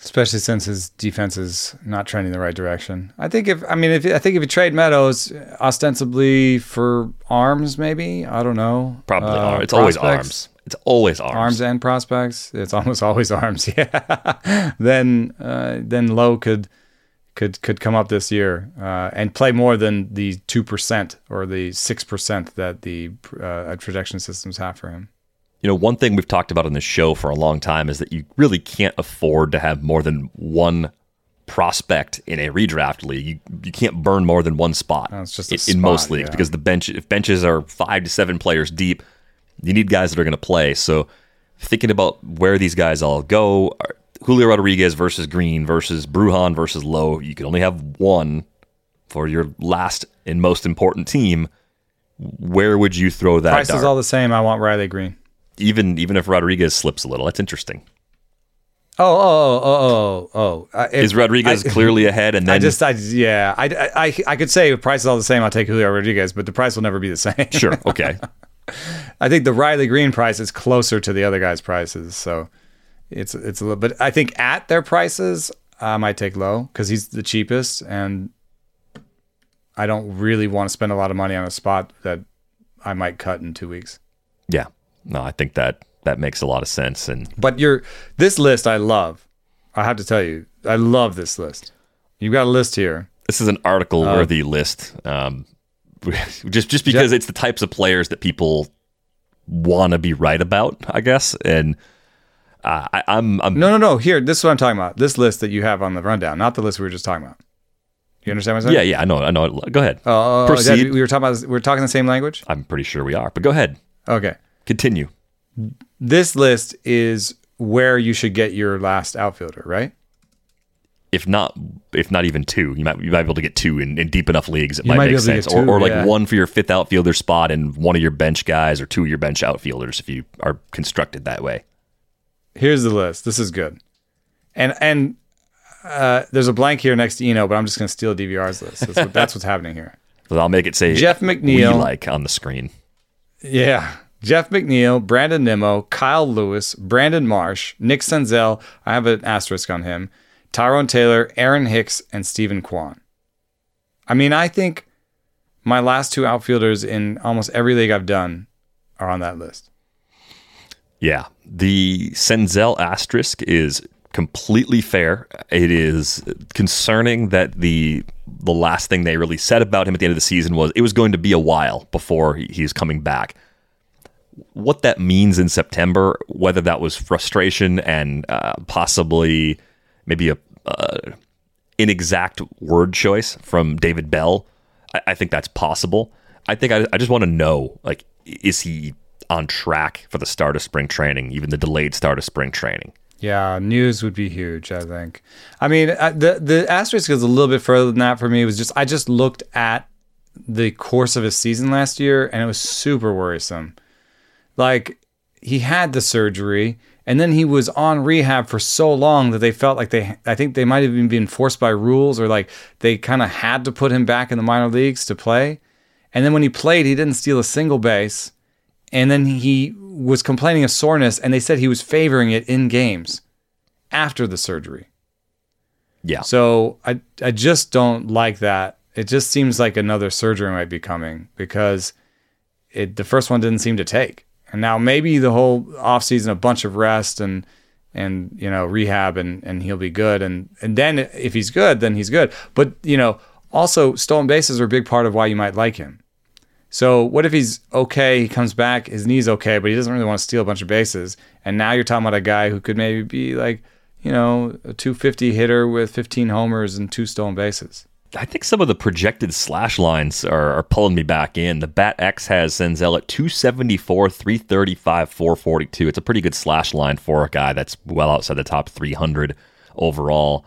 especially since his defense is not trending the right direction. I think if I mean if I think if you trade Meadows ostensibly for arms, maybe I don't know. Probably uh, It's always arms. It's always arms. Arms and prospects. It's almost always arms. Yeah. then uh, then Lowe could could could come up this year uh, and play more than the two percent or the six percent that the uh, projection systems have for him. You know, one thing we've talked about on this show for a long time is that you really can't afford to have more than one prospect in a redraft league. You, you can't burn more than one spot, no, in, spot, most leagues yeah. because the bench if benches are five to seven players deep, you need guys that are going to play. So thinking about where these guys all go, Julio Rodriguez versus Greene versus Brujan versus Lowe, you can only have one for your last and most important team. Where would you throw that? Price dart? is all the same. I want Riley Greene even even if Rodriguez slips a little, that's interesting. Oh, oh, oh, oh, oh. oh. oh. If, Is Rodriguez I, clearly ahead? And then I just, I, yeah, I, I, I could say price is all the same. I'll take Julio Rodriguez, but the price will never be the same. sure. Okay. I think the Riley Greene price is closer to the other guys' prices, so it's it's a little. But I think at their prices, I might take Lowe because he's the cheapest, and I don't really want to spend a lot of money on a spot that I might cut in two weeks. Yeah no, I think that that makes a lot of sense. And but your this list I love. I have to tell you, I love this list. You've got a list here. This is an article worthy uh, list. Um, just just because it's the types of players that people want to be right about, I guess. And uh, I, am I'm, I'm no no no. Here, this is what I'm talking about. This list that you have on the rundown, not the list we were just talking about. You understand what I'm saying? Yeah, yeah, I know, I know. Go ahead. Uh, Proceed. we were talking about. We are talking the same language. I'm pretty sure we are, but go ahead. Okay. Continue. This list is where you should get your last outfielder, right? If not, if not even two, you might you might be able to get two in, in deep enough leagues. It might, might make sense, two, or, or like yeah. one for your fifth outfielder spot and one of your bench guys, or two of your bench outfielders if you are constructed that way. Here's the list. This is good, and and uh, there's a blank here next to Eno, but I'm just going to steal DVR's list. That's, what, that's what's happening here. But I'll make it say Jeff McNeil. like on the screen. Yeah. Jeff McNeil, Brandon Nimmo, Kyle Lewis, Brandon Marsh, Nick Senzel. I have an asterisk on him. Tyrone Taylor, Aaron Hicks, and Steven Kwan. I mean, I think my last two outfielders in almost every league I've done are on that list. Yeah. The Senzel asterisk is completely fair. It is concerning that the the last thing they really said about him at the end of the season was it was going to be a while before he's coming back. What that means in September, whether that was frustration and uh, possibly maybe a uh, inexact word choice from David Bell, I, I think that's possible. I think I, I just want to know, like, is he on track for the start of spring training, even the delayed start of spring training? Yeah, news would be huge. I think. I mean, uh, the the asterisk is a little bit further than that for me. It was just I just looked at the course of his season last year, and it was super worrisome. Like he had the surgery, and then he was on rehab for so long that they felt like they. I think they might have even been forced by rules, or like they kind of had to put him back in the minor leagues to play. And then when he played, he didn't steal a single base and then he was complaining of soreness and they said he was favoring it in games after the surgery Yeah. so i i just don't like that it just seems like another surgery might be coming because it the first one didn't seem to take and now maybe the whole offseason a bunch of rest and and you know rehab and and he'll be good and and then if he's good then he's good but you know also stolen bases are a big part of why you might like him so what if he's okay? He comes back, his knee's okay, but he doesn't really want to steal a bunch of bases. And now you're talking about a guy who could maybe be like, you know, a 250 hitter with 15 homers and two stolen bases. I think some of the projected slash lines are, are pulling me back in. The Bat X has Senzel at 274, 335, 442. It's a pretty good slash line for a guy that's well outside the top 300 overall.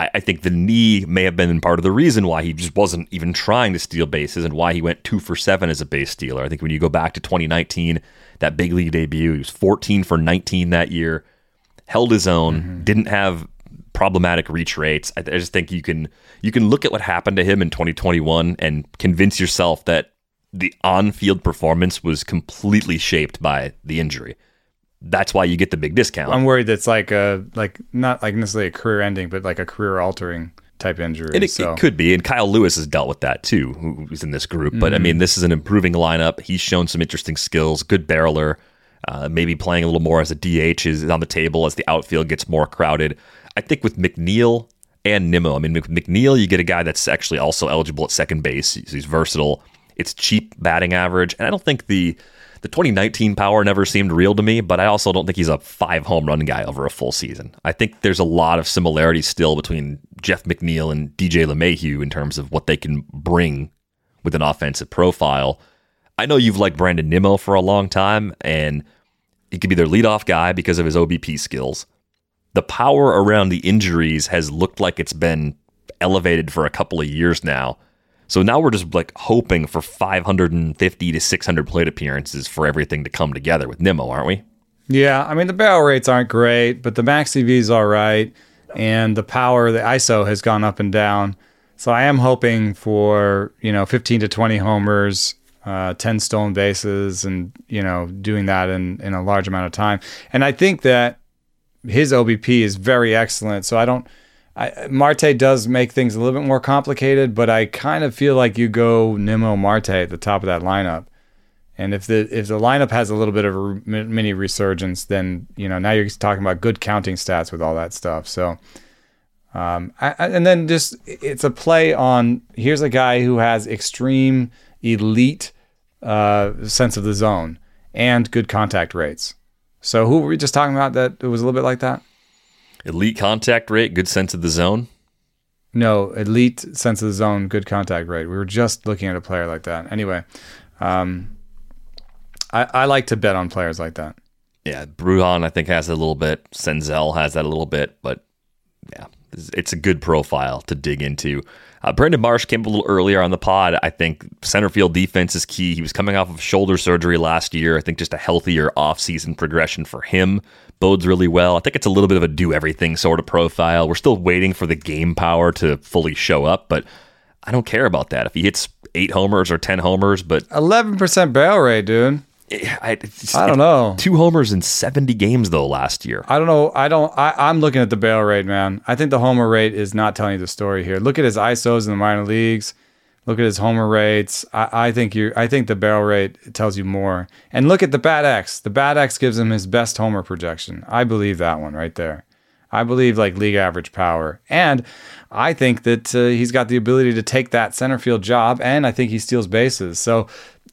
I, I think the knee may have been part of the reason why he just wasn't even trying to steal bases and why he went two for seven as a base stealer. I think when you go back to 2019, that big league debut, he was 14 for 19 that year, held his own, mm-hmm. didn't have problematic reach rates. I, I just think you can you can look at what happened to him in 2021 and convince yourself that the on-field performance was completely shaped by the injury. That's why you get the big discount. I'm worried that's like a like not like necessarily a career ending, but like a career altering type injury. And it, so it could be. And Kyle Lewis has dealt with that too, who's in this group. But I mean, this is an improving lineup. He's shown some interesting skills, good barreler. Uh, maybe playing a little more as a DH is on the table as the outfield gets more crowded. I think with McNeil and Nimmo, I mean, with McNeil, you get a guy that's actually also eligible at second base. He's, versatile. It's cheap batting average. And I don't think the the 2019 power never seemed real to me, but I also don't think he's a five home run guy over a full season. I think there's a lot of similarities still between Jeff McNeil and DJ LeMahieu in terms of what they can bring with an offensive profile. I know you've liked Brandon Nimmo for a long time, and he could be their leadoff guy because of his OBP skills. The power around the injuries has looked like it's been elevated for a couple of years now. So now we're just like hoping for 550 to 600 plate appearances for everything to come together with Nimmo, aren't we? Yeah, I mean the barrel rates aren't great, but the max EV is all right, and the power, the ISO has gone up and down. So I am hoping for you know 15 to 20 homers, uh, 10 stolen bases, and you know doing that in in a large amount of time. And I think that his OBP is very excellent. So I don't. I, Marte does make things a little bit more complicated, but I kind of feel like you go Nimmo Marte at the top of that lineup. And if the if the lineup has a little bit of a mini resurgence, then you know now you're talking about good counting stats with all that stuff. So, um, I, and then just it's a play on here's a guy who has extreme elite uh, sense of the zone and good contact rates. So who were we just talking about that it was a little bit like that? Elite contact rate, good sense of the zone. No, elite sense of the zone, good contact rate. We were just looking at a player like that. Anyway, um, I, I like to bet on players like that. Yeah, Brujan I think has a little bit. Senzel has that a little bit, but yeah, it's a good profile to dig into. Uh, Brandon Marsh came up a little earlier on the pod. I think center field defense is key. He was coming off of shoulder surgery last year. I think just a healthier offseason progression for him bodes really well. I think it's a little bit of a do everything sort of profile. We're still waiting for the game power to fully show up, but I don't care about that. If he hits eight homers or 10 homers, but 11% barrel rate, dude. I, I don't know. Two homers in 70 games, though, last year. I don't know. I don't. I, I'm looking at the barrel rate, man. I think the homer rate is not telling you the story here. Look at his ISOs in the minor leagues. Look at his homer rates. I, I think you. I think the barrel rate tells you more. And look at the bat X. The bat X gives him his best homer projection. I believe that one right there. I believe like league average power, and I think that uh, he's got the ability to take that center field job, and I think he steals bases. So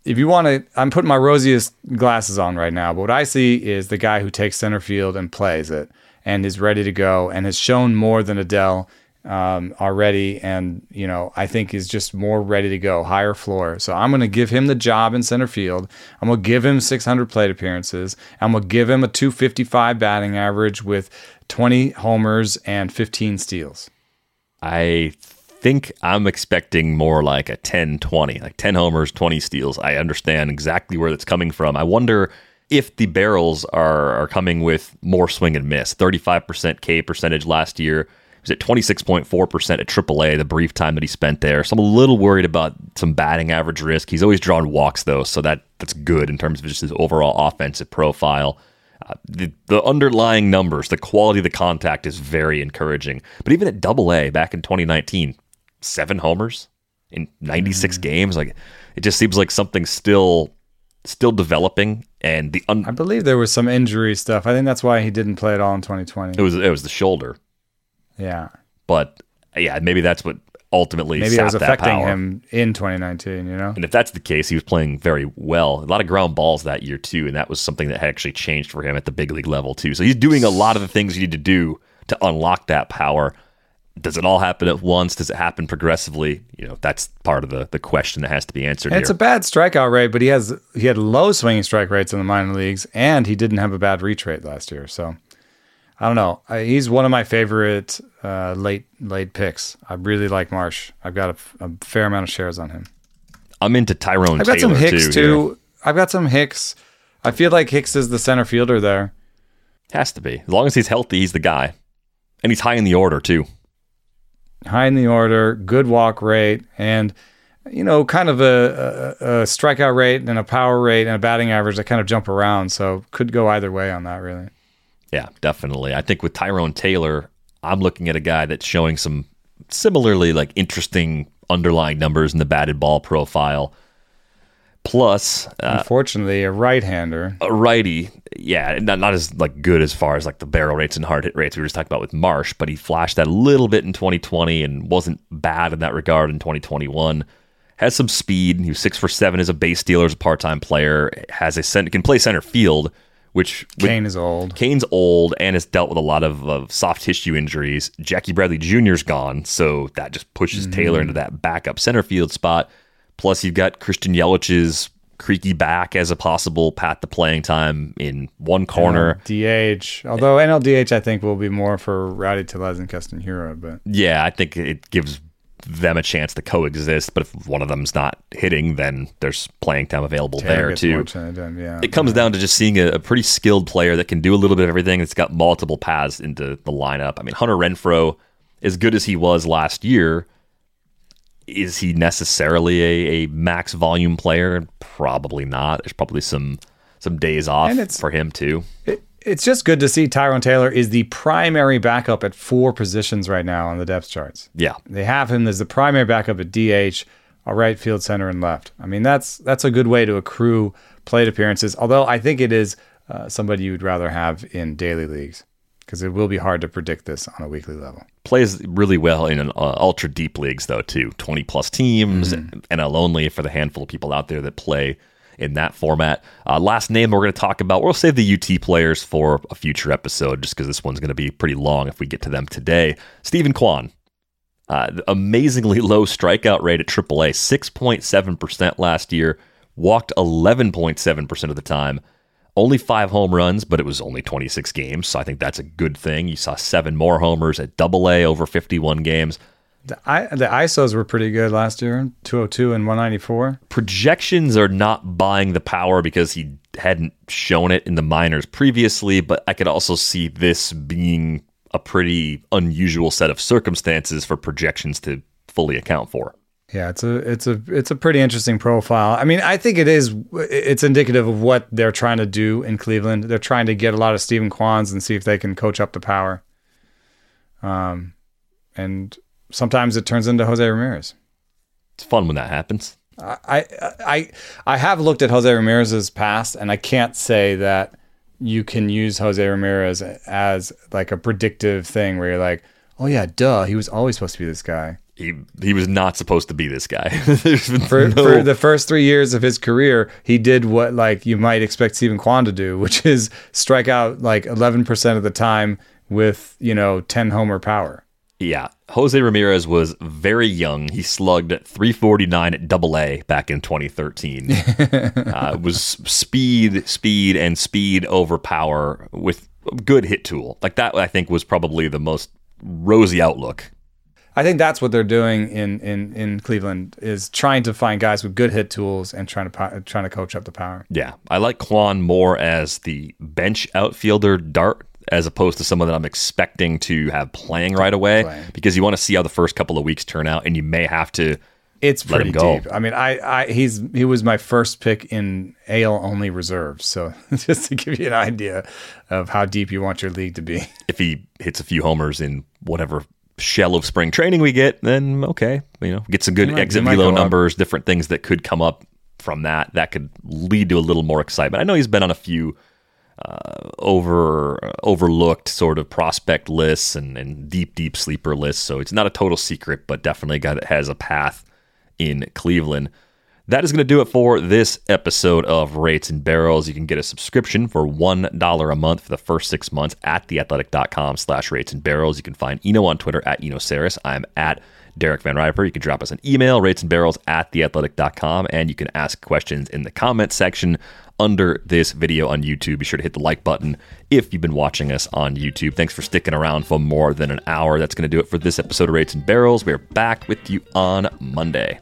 if you want to, I'm putting my rosiest glasses on right now, but what I see is the guy who takes center field and plays it and is ready to go and has shown more than Adell um, already. And, you know, I think is just more ready to go, higher floor. So I'm going to give him the job in center field. I'm going to give him 600 plate appearances. I'm going to give him a 255 batting average with 20 homers and 15 steals. I think I'm expecting more like a 10 20, like 10 homers, 20 steals. I understand exactly where that's coming from. I wonder if the barrels are, are coming with more swing and miss. 35% K percentage last year. He was at 26.4% at AAA the brief time that he spent there. So I'm a little worried about some batting average risk. He's always drawn walks, though, so that that's good in terms of just his overall offensive profile. Uh, the, the underlying numbers, the quality of the contact is very encouraging. But even at Double A back in 2019, seven homers in 96 mm. games, like it just seems like something still still developing. And the un- I believe there was some injury stuff. I think that's why he didn't play at all in 2020. it was it was the shoulder, Yeah. but yeah, maybe that's what ultimately Maybe it was affecting power. him in 2019, you know? And if that's the case, he was playing very well. A lot of ground balls that year too, and that was something that had actually changed for him at the big league level too. So he's doing a lot of the things you need to do to unlock that power. Does it all happen at once? Does it happen progressively? You know, that's part of the the question that has to be answered And here. it's a bad strikeout rate, but he has he had low swinging strike rates in the minor leagues, and he didn't have a bad reach rate last year. So I don't know. I, he's one of my favorite uh, late late picks. I really like Marsh. I've got a, a fair amount of shares on him. I'm into Tyrone I've got Taylor some Hicks too. too. I've got some Hicks. I feel like Hicks is the center fielder there. Has to be. As long as he's healthy, he's the guy. And he's high in the order too. High in the order, good walk rate, and you know, kind of a, a, a strikeout rate and a power rate and a batting average that kind of jump around. So could go either way on that, really. Yeah, definitely. I think with Tyrone Taylor, I'm looking at a guy that's showing some similarly like interesting underlying numbers in the batted ball profile. Plus, uh, Unfortunately, a right-hander. a righty, yeah, not not as like good as far as like the barrel rates and hard hit rates we were just talking about with Marsh, but he flashed that a little bit in 2020 and wasn't bad in that regard in 2021. Has some speed. He was six for seven as a base stealer as a part time player. Has a cent- can play center field, which with- Cain is old. Cain's old and has dealt with a lot of, of soft tissue injuries. Jackie Bradley Jr.'s gone, so that just pushes Taylor into that backup center field spot. Plus, you've got Christian Yelich's creaky back as a possible path to playing time in one corner. DH. Although NLDH, I think will be more for Rowdy Tellez and Keston Hiura, but Yeah, I think it gives them a chance to coexist. But if one of them's not hitting, then there's playing time available Taylor there too. than- yeah. it comes down to just seeing a, a pretty skilled player that can do a little bit of everything. That's got multiple paths into the lineup. I mean, Hunter Renfroe, as good as he was last year, is he necessarily a, a max volume player? Probably not. There's probably some some days off for him too. It, it's just good to see Tyrone Taylor is the primary backup at four positions right now on the depth charts. Yeah, They have him as the primary backup at DH, a right field, center, and left. I mean, that's that's a good way to accrue plate appearances. Although I think it is uh, somebody you would rather have in daily leagues because it will be hard to predict this on a weekly level. plays really well in an uh, ultra deep leagues though too 20 plus teams nl only for the handful of people out there that play in that format uh, last name we're going to talk about we'll save the ut players for a future episode just because this one's going to be pretty long if we get to them today steven kwan uh, amazingly low strikeout rate at AAA, 6.7% last year, walked 11.7% of the time. Only five home runs, but it was only 26 games, so I think that's a good thing. You saw seven more homers at Double A over 51 games. The, I, the ISOs were pretty good last year 202 and 194. Projections are not buying the power because he hadn't shown it in the minors previously, but I could also see this being a pretty unusual set of circumstances for projections to fully account for. Yeah, it's a it's a it's a pretty interesting profile. I mean, I think it is it's indicative of what they're trying to do in Cleveland. They're trying to get a lot of Steven Kwans and see if they can coach up the power. Um, and sometimes it turns into Jose Ramirez. It's fun when that happens. I I I have looked at Jose Ramirez's past, and I can't say that you can use Jose Ramirez as like a predictive thing where you're like, oh yeah, duh, he was always supposed to be this guy. He he was not supposed to be this guy. for, no... for the first three years of his career, he did what like you might expect Steven Kwan to do, which is strike out like 11% of the time with you know 10 homer power. Yeah. Jose Ramirez was very young. He slugged 349 at double A back in 2013. uh, it was speed, speed, and speed over power with good hit tool. Like that, I think, was probably the most rosy outlook. I think that's what they're doing in, in, in Cleveland is trying to find guys with good hit tools and trying to trying to coach up the power. Yeah, I like Kwan more as the bench outfielder dart as opposed to someone that I'm expecting to have playing right away playing. because you want to see how the first couple of weeks turn out and you may have to it's pretty deep. I mean, I, I he's he was my first pick in AL only reserves. So just to give you an idea of how deep you want your league to be. If he hits a few homers in whatever shell of spring training we get, then okay, you know, get some good might, exit velo numbers, up. different things that could come up from that that could lead to a little more excitement. I know he's been on a few uh, over overlooked sort of prospect lists and, and deep deep sleeper lists. So it's not a total secret, but definitely a guy that has a path in Cleveland. That is going to do it for this episode of Rates and Barrels. You can get a subscription for $1 a month for the first six months at theathletic.com slash rates and barrels. You can find Eno on Twitter at Eno Sarris. I'm at Derek VanRiper. You can drop us an email, rates and barrels at theathletic.com, and you can ask questions in the comment section under this video on YouTube. Be sure to hit the like button if you've been watching us on YouTube. Thanks for sticking around for more than an hour. That's going to do it for this episode of Rates and Barrels. We're back with you on Monday.